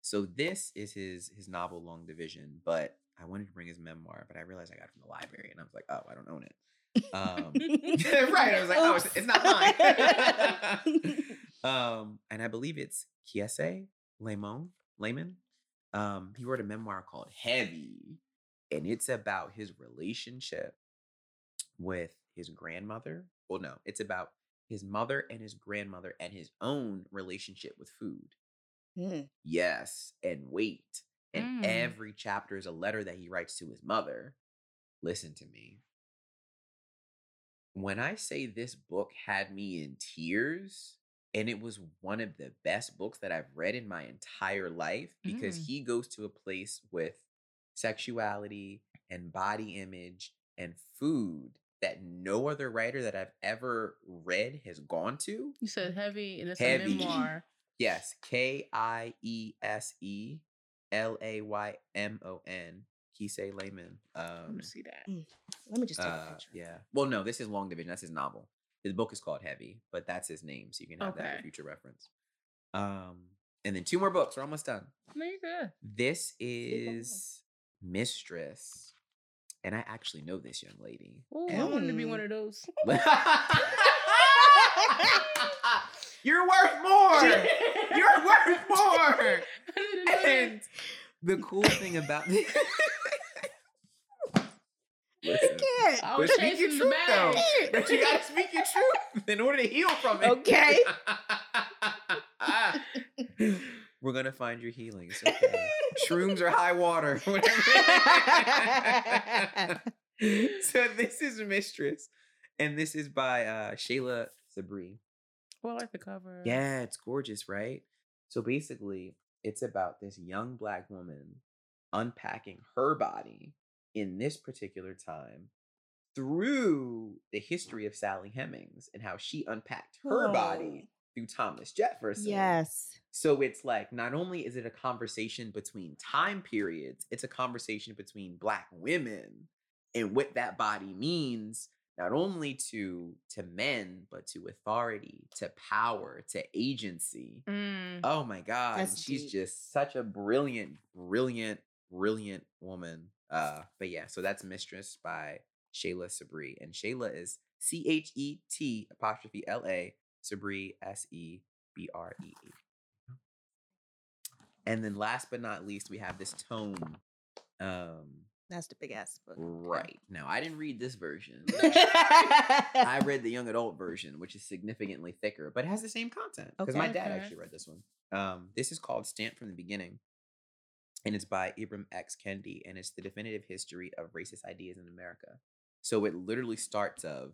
so this is his his novel Long Division, but I wanted to bring his memoir, but I realized I got it from the library, and I was like, oh, I don't own it. Um, right. I was like, oh, it's, it's not mine. um, and I believe it's Kiese Lemon. Laymon. Um, he wrote a memoir called Heavy, and it's about his relationship with his grandmother. Well, no, it's about his mother and his grandmother and his own relationship with food. Mm. Yes, and weight. And Mm. every chapter is a letter that he writes to his mother. Listen to me. When I say this book had me in tears, and it was one of the best books that I've read in my entire life because Mm. he goes to a place with sexuality and body image and food that no other writer that I've ever read has gone to. You said heavy, and it's Heavy. a memoir. Yes, K I E S E L A Y M O N. Kiese Laymon. Let Um, me see that. Let me just take a uh, picture. yeah. Well, no, this is Long Division. That's his novel. His book is called Heavy, but that's his name, so you can have that for future reference. Um, and then two more books. We're almost done. No, you're good. This is Mistress, and I actually know this young lady. Ooh, I And- wanted to be one of those. You're worth more. You're worth more. I didn't know that. And the cool thing about this. Listen, Can't. I but was speak your chasing the truth though. bag. But you gotta speak your truth in order to heal from it. Okay. We're gonna find your healing. It's okay. Shrooms are high water. so this is Mistress, and this is by uh, Chet'la Sebree. Well, I like the cover. Yeah, it's gorgeous, right? So basically, it's about this young black woman unpacking her body in this particular time through the history of Sally Hemings and how she unpacked her body through Thomas Jefferson. Yes. So it's like not only is it a conversation between time periods, it's a conversation between black women and what that body means not only to to men, but to authority, to power, to agency. Mm. Oh my God. She's deep. just such a brilliant, brilliant, brilliant woman. Uh, but yeah, so that's Mistress by Chet'la Sebree. And Chet'la is C H E T apostrophe L A Sebree S E B R E E. And then last but not least, we have this tome. Um, That's the big ass book. right. Now I didn't read this version. I I read the young adult version, which is significantly thicker, but it has the same content. Because my Okay. dad Okay. actually read this one. Um, this is called Stamped from the Beginning, and it's by Ibram X. Kendi, and it's the definitive history of racist ideas in America. So it literally starts of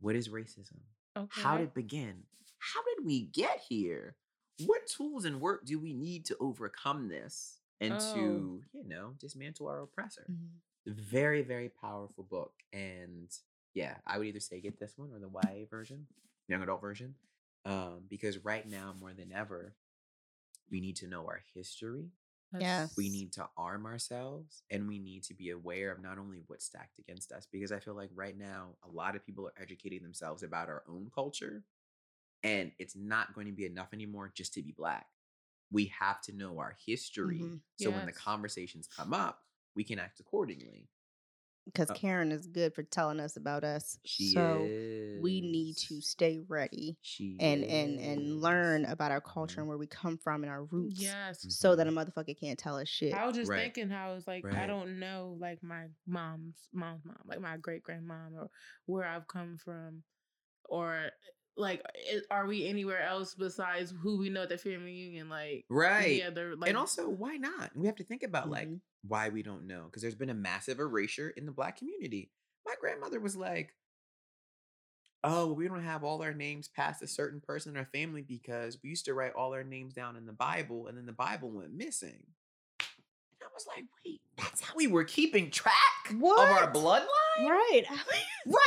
what is racism? Okay. How did it begin? How did we get here? What tools and work do we need to overcome this and Oh. to, you know, dismantle our oppressor? Mhm. very very powerful book and yeah i would either say get this one or the ya version young adult version um because right now more than ever we need to know our history That's- we need to arm ourselves and we need to be aware of not only what's stacked against us because i feel like right now a lot of people are educating themselves about our own culture and it's not going to be enough anymore just to be black. We have to know our history Mhm. so when the conversations come up we can act accordingly Because Uh, Karen is good for telling us about us. She so we need to stay ready She and and and learn about our culture and where we come from and our roots. Yes. So that a Mhm. motherfucker can't tell us shit. I was just Right. thinking how it's like I don't know like my mom's mom's mom, like my great grandmom, or where I've come from, or like are we anywhere else besides who we know at the family union? Like right. yeah, they're like and also, why not? We have to think about like Mhm. why we don't know because there's been a massive erasure in the black community. My grandmother was like, "Oh, we don't have all our names past a certain person in our family because we used to write all our names down in the Bible, and then the Bible went missing." Was like, "Wait, that's how we were keeping track of our bloodline." right.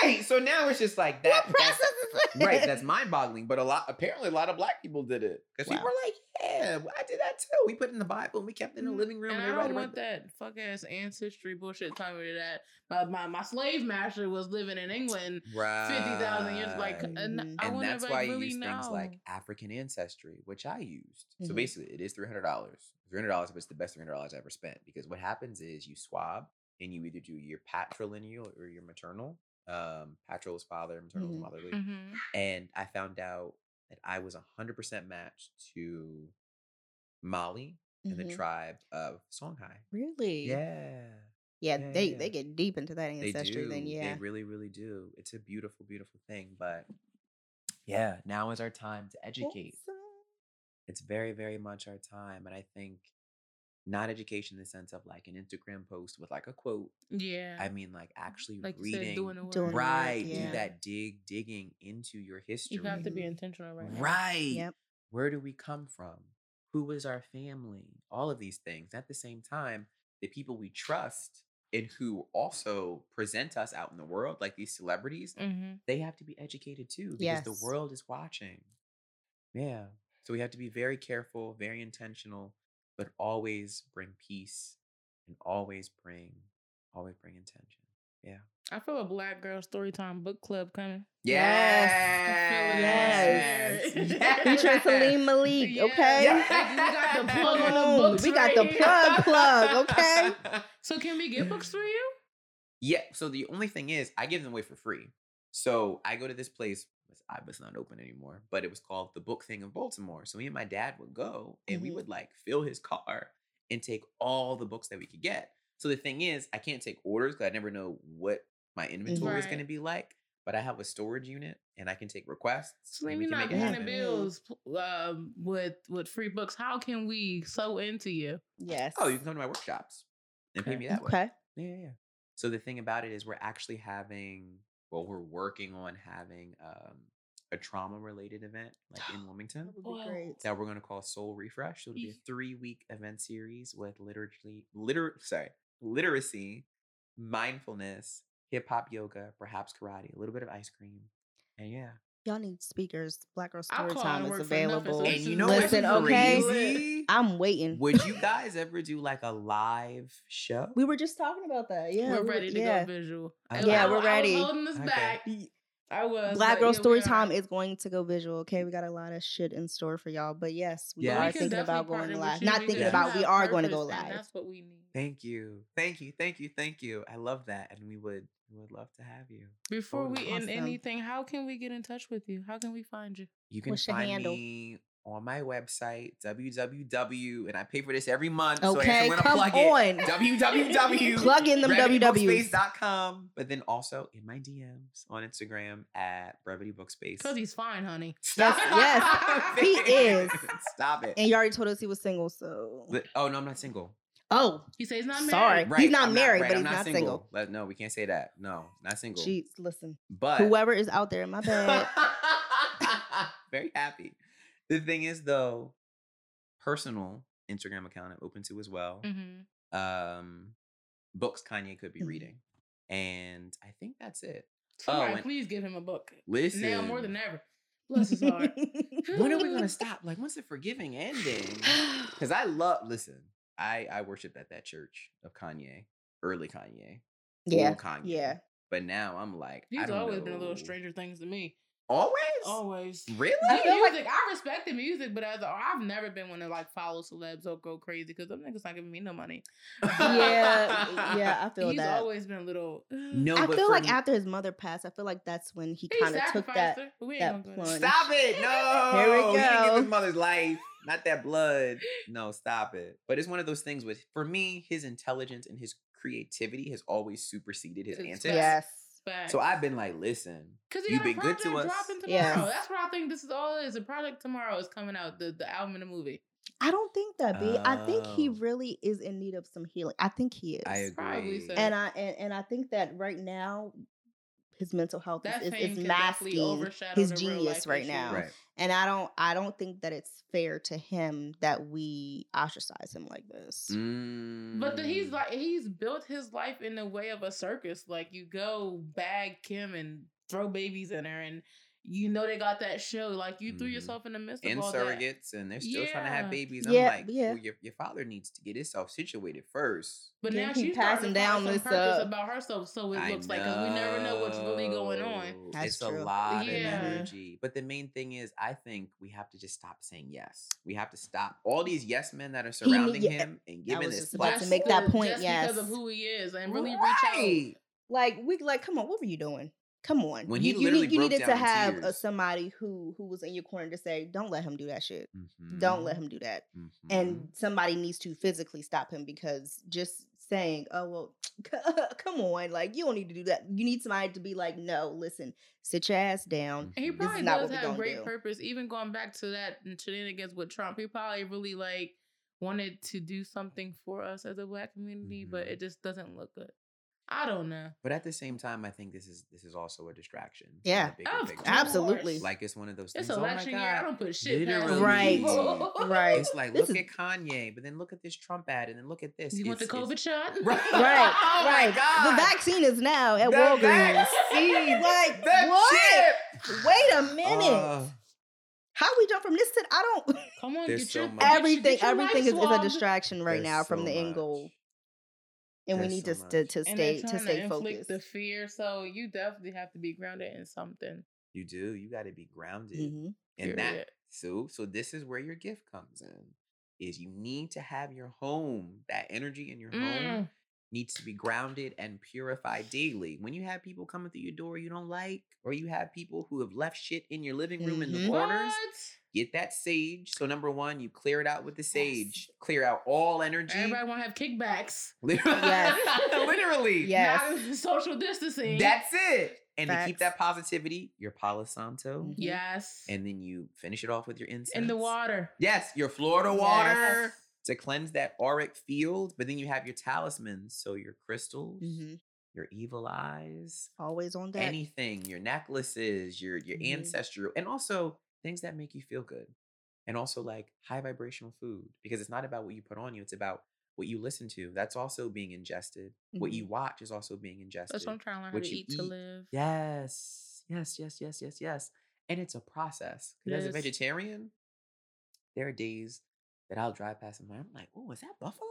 Right. So now it's just like that. what that's- process is that? right that's mind-boggling but a lot apparently a lot of black people did it because people Wow. were like yeah well, i did that too we put it in the bible and we kept it in the Mhm. living room And and, I don't want that fuck ass ancestry bullshit telling me that my, my my slave master was living in England right fifty thousand years. Like, Right. and that's why like you use know. things like african ancestry which i used so Mhm. basically it is $300 $300 but it's the best $300 i ever spent because what happens is you swab and you either do your patrilineal or your maternal um patril is father maternal is Mhm. motherly Mhm. and I found out that I was 100% matched to Mali and the Mhm. tribe of Songhai. Really? Yeah, Yeah, Yeah, they yeah. they get deep into that they ancestry. do. Then yeah. They really, really do. It's a beautiful, beautiful thing. But yeah, now is our time to educate. Awesome. It's very, very much our time. And I think not education in the sense of like an Instagram post with like a quote. Yeah. I mean, like actually like reading. said, doing the work. Doing the work, right. yeah. Do that dig, digging into your history. You have to be intentional right now. Right. Yep. Where do we come from? Who is our family? All of these things. At the same time, the people we trust and who also present us out in the world, like these celebrities, Mm-hmm. they have to be educated too because Yes. the world is watching. Yeah. So we have to be very careful, very intentional, but always bring peace and always bring, always bring intention. Yeah. I feel a Black Girl story time book club coming. Yes. Yes. Featuring Saliym Malik. Yeah. Okay. Yeah. We got the plug on the books We got the here. plug plug. Okay. So can we get books for you? Yeah. So the only thing is, I give them away for free. So I go to this place. It's was not open anymore, but it was called the Book Thing of Baltimore. So me and my dad would go, and we Mhm. would like fill his car and take all the books that we could get. So the thing is, I can't take orders because I never know what my inventory is going to be like. But I have a storage unit, and I can take requests. So and let we not make paying the bills um, with with free books. How can we sew into you? Yes. Oh, you can come to my workshops and pay me that way. Okay. Yeah, yeah, yeah. So the thing about it is we're actually having, well, we're working on having um, a trauma related event like in Wilmington That would be great. that we're going to call Soul Refresh. So it'll be a three week event series with literally, liter, sorry, literacy, mindfulness, hip hop yoga, perhaps karate, a little bit of ice cream. And yeah. Y'all need speakers. Black Girl I'll Story Time is work nothing, available. so And you know nice what's Listen, okay? crazy? I'm waiting. Would you guys ever do like a live show? we were just talking about that. Yeah, we're we were- ready to yeah. go visual. Okay. Yeah, we're ready. I was ready. holding this Okay. back. I was. Black Girl here Story. Time is going to go visual. Okay, we got a lot of shit in store for y'all, but yes, we Yeah. are We We thinking about going live. Not thinking you about. We are going to go live. That's what we need. Thank you, thank you, thank you, thank you. I love that, and we would we would love to have you. Before we end anything, how can we get in touch with you? How can we find you? You can What's your find handle? me on my website www. And I pay for this every month, so I Okay, am come plug on. it. www. Plug in them WWs. BrevityBookspace.com, but then also in my DMs on Instagram at Brevity Bookspace. Because he's fine, honey. Stop yes, he is. Stop it. And you already told us he was single, so But- oh no, I'm not single. oh, He says he's not married. Sorry. Right, He's not I'm married, right, but I'm he's not single. Let- no, we can't say that. No, not single. jeez, listen, but whoever is out there, my bad. very happy. The thing is, though, personal Instagram account I'm open to as well. Mm-hmm. Um, books Kanye could be Mhm. reading, and I think that's it. Somebody, and- please give him a book. Listen, Now more than ever. Bless his heart. when are we gonna stop? Like, when's the forgiving ending? Because I love. Listen, I I worshipped at that church of Kanye, early Kanye, yeah, Kanye. yeah. But now I'm like, I He's always been a little stranger things to me. Always, Always. really. I Good feel like- music. I respect the music, but as a, I've never been one to like follow celebs or go crazy because them niggas not giving me no money. Yeah, yeah, I feel He's that. always been a little. No, I feel like me- after his mother passed, I feel like that's when he He kind of took that. we ain't that gonna go there. plunge. Stop it! No, Here we He didn't give go. his mother's life, not that blood. No, stop it. But it's one of those things with, for me, his intelligence and his creativity has always superseded his It's antics. facts. Yes. Facts. So I've been like, listen, Cause he you've been good to us. Yeah, That's what I think. This is all is a project tomorrow is coming out. The the album and the movie. I don't think that B. I think he Oh. really is in need of some healing. I think he is. I Probably agree. so. and I and, and I think that right now his mental health That is, is, can is masking his genius right issues. now. Right. And I don't I don't think that it's fair to him that we ostracize him like this. But the, he's Mm. like he's built his life in the way of a circus. Like you go bag Kim and throw babies in her, and you know they got that show. Like you threw Mhm. yourself in the midst and of all that. In surrogates, and they're still trying to have babies. I'm Yeah, like, yeah. well, your, your father needs to get himself situated first. But Yeah, now she's passing passing down down some this, purpose uh, about herself, so it I looks like because we never know what's really going on. That's it's true. a lot Yeah. of energy. But the main thing is, I think we have to just stop saying yes. We have to stop all these yes men that are surrounding yeah, him and giving was this just about to make that point, just yes. because of who he is, and really reach out. Like we like, come on, what were you doing? Come on. When you, he you, literally need- you broke needed to down in have tears. somebody who who was in your corner to say, "Don't let him do that shit. Don't let him do that." Mhm. And somebody needs to physically stop him because just saying, "Oh well, come on," like you don't need to do that. You need somebody to be like, "No, listen, sit your ass down." And he. This is probably not does have great do. purpose. Even going back to that shenanigans with Trump, he probably really like wanted to do something for us as a black community, but Mhm. it just doesn't look good. I don't know. But at the same time, I think this is this is also a distraction. Yeah. Of picture. Absolutely. Like it's one of those It's things. oh my election year. I don't put shit Literally. these Right. Right. It's like This look is- at Kanye, but then look at this Trump ad, and then look at this. You want the COVID it's- shot? Right. Right, Oh my right. God. The vaccine is now at The Walgreens. vaccine! Like The what? chip! Wait a minute. Uh, How we jump from this to I don't. Come on, get so your get your- everything get your everything is, is a distraction right There's now from so the end goal. And we need so to, to much. to And stay they're to stay inflict focused. the fear, so you definitely have to be grounded in something. You do. You got to be grounded, Mhm. and that. So, so this is where your gift comes in. Is you need to have your home, that energy in your home Mm. needs to be grounded and purified daily. When you have people coming through your door you don't like, or you have people who have left shit in your living room in the Mhm. corners, What? Get that sage. So number one, you clear it out with the sage. Clear out all energy. Everybody want to have kickbacks. Literally. Yes. Literally. Yes. Not social distancing. That's it. And to keep that positivity, your Palo Santo. Mhm. yes. And then you finish it off with your incense. in the water. Yes, your Florida water Yes. to cleanse that auric field. But then you have your talismans. So your crystals, Mhm. your evil eyes, Always on deck. anything, your necklaces, your your Mhm. ancestral, and also things that make you feel good. And also like high vibrational food. Because it's not about what you put on you, it's about what you listen to. That's also being ingested. What you mm-hmm. watch is also being ingested. That's what I'm trying to learn how what to you eat, to live. Yes. Yes, yes, yes, yes, yes. And it's a process. 'Cause as a vegetarian, there are days that I'll drive past and I'm like, oh, is that buffalo?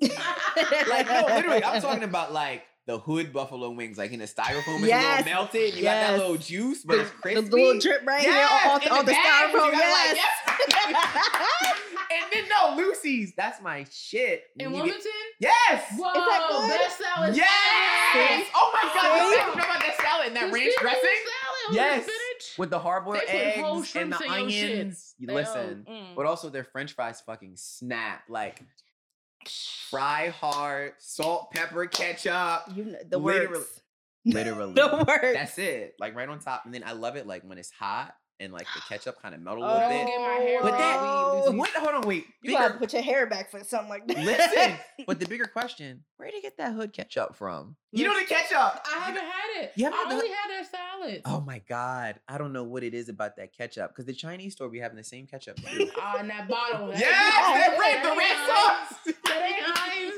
Like no, literally, I'm talking about like the hood buffalo wings, like in a styrofoam, Yes. it's a little melted. You got that little juice, but it's crispy. The crispy. little drip right Yes, here off, in off the, bag, you styrofoam. gotta, like, Yes. and then no, Lucy's. That's my shit. In You get- Wilmington? yes. Whoa, that good? best salad. Yes. See? Oh my god. See? The second about that salad and that The ranch dressing. Salad with Yes. spinach. With the hard boiled They put whole eggs and the shrimps shit. onions. You listen. mm. But also their French fries fucking snap. Like fry hard, salt, pepper, ketchup. You know, the Literally. words. Literally. the words. That's it. Like right on top. And then I love it like when it's hot and like the ketchup kind of melt a I little will bit. get my hair But that all weed, Lucy. what hold on, wait. You gotta put your hair back for something like that. listen. But the bigger question, where did you get that hood ketchup from? You know the ketchup. I haven't had it. You haven't I had the- only had their salad. Oh my god. I don't know what it is about that ketchup. Because the Chinese store be having the same ketchup too. Ah, and that bottle. That Yes, that red, the red sauce. That ain't Heinz.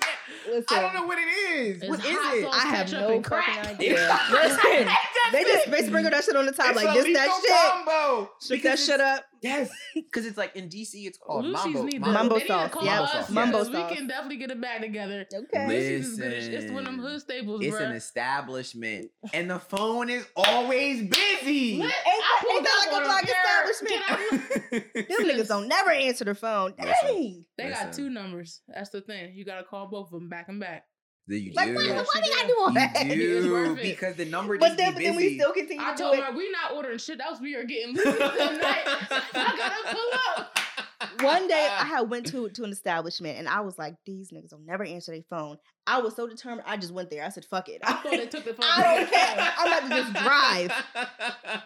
Listen, I don't know what it is. It's what is hot it? sauce. I have ketchup no and fucking idea. Listen, they just they sprinkle that shit on the top It's like a this that shit. combo. Stick Because that shit up. Yes, because it's like in DC, it's called Lucy's mambo. need mambo. Mambo they need to sauce, yeah. us Mambo because sauce. We can definitely get it back together. Okay. Lucy's is good. It's one of them Listen. hood staples, It's bro. an establishment, and the phone is always busy. What? Ain't that- ain't that like a black establishment? Get. Them niggas don't never answer the phone. Listen. Dang. They got two numbers. That's the thing. You gotta call both of them back and back. Do you Like, do? why, Yes, why you we gotta do. do all that? You do because the number But just then, be but then we still continue I to told do it. her we not ordering shit else. We are getting Lucy's tonight. I gotta pull up. One day I had went to to an establishment and I was like, these niggas will never answer their phone. I was so determined. I just went there. I said, fuck it. I thought they took the phone. I don't care. I'm about to just drive.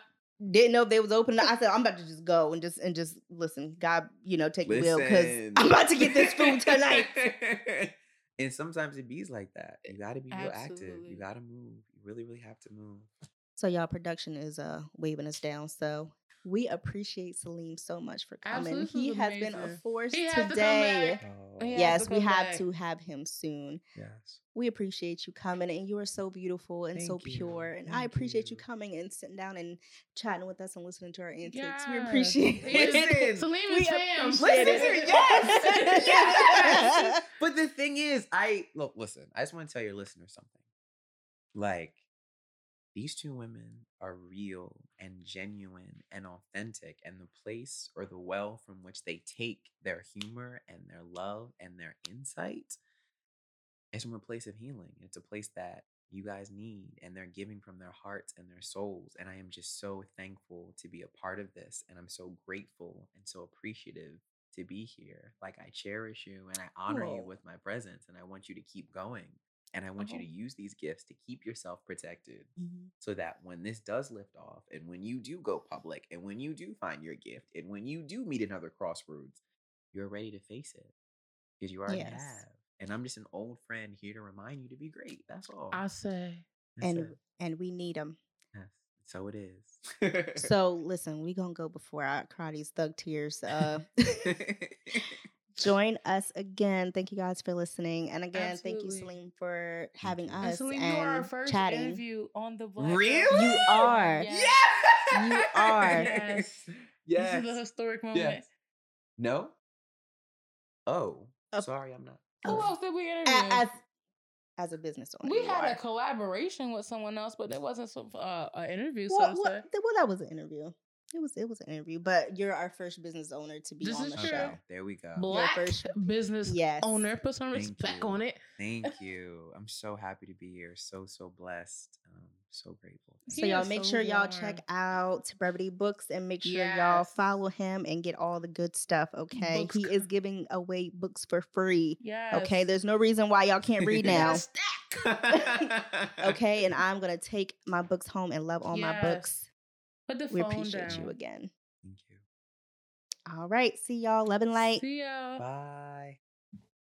Didn't know if they was open. I said, I'm about to just go and just and just listen. God, you know, take the wheel because I'm about to get this food tonight. And sometimes it bees like that. You got to be real active. You got to move. You really, really have to move. So y'all production is uh waving us down. So we appreciate Saliym so much for coming. Absolutely, he was has been a force He has oh. to today. Oh, Yes, to we come have back. to have him soon. yes. We appreciate you coming, and you are so beautiful and so Thank you. pure. And I appreciate you. you. coming and sitting down and chatting with us and listening to our antics. We appreciate He is- it. Listen, Saliym is fam. Listen, it. yes, yes. But the thing is, I look, listen, I just want to tell your listeners something. Like, these two women are real and genuine and authentic, and the place or the well from which they take their humor and their love and their insight is from a place of healing. It's a place that you guys need, and they're giving from their hearts and their souls. And I am just so thankful to be a part of this, and I'm so grateful and so appreciative to be here. Like I cherish you and I honor you with my presence, and I want you to keep going. And I want you to use these gifts to keep yourself protected Mhm. so that when this does lift off and when you do go public and when you do find your gift and when you do meet another crossroads, you're ready to face it because you already Yes. have. And I'm just an old friend here to remind you to be great. That's all. I say. That's And it. and we need them. Yes. So it is. So listen, we gonna go before I cry these thug tears. Uh, join us again. Thank you guys for listening, and again, thank you, Absolutely. Celine, for having you. And us Celine, and you are our first chatting. interview on the Black really? Girl You are. Yes. Yeah. You are. Yes. Yes. This is a historic moment. Yes. No. Oh. Oh. Sorry, I'm not. Who Oh. else did we interview? A- as as a business owner. we had are. a collaboration with someone else, but there wasn't some uh, an interview. well, so to well, well, that was an interview. It was it was an interview, but you're our first business owner to be This on is the true. show. There we go. Black first- business Yes. owner. Put some Thank respect you. on it. Thank you. I'm so happy to be here. So so blessed. Um, so grateful. So y'all make so sure y'all warm. check out Brevity Books and make sure y'all follow him and get all the good stuff. Okay, Books he co- is giving away books for free. Yes. Okay, there's no reason why y'all can't read now. okay, and I'm gonna take my books home and love all my books. Put the We phone appreciate down. you again. Thank you. All right, see y'all. Love and light. See ya. Bye.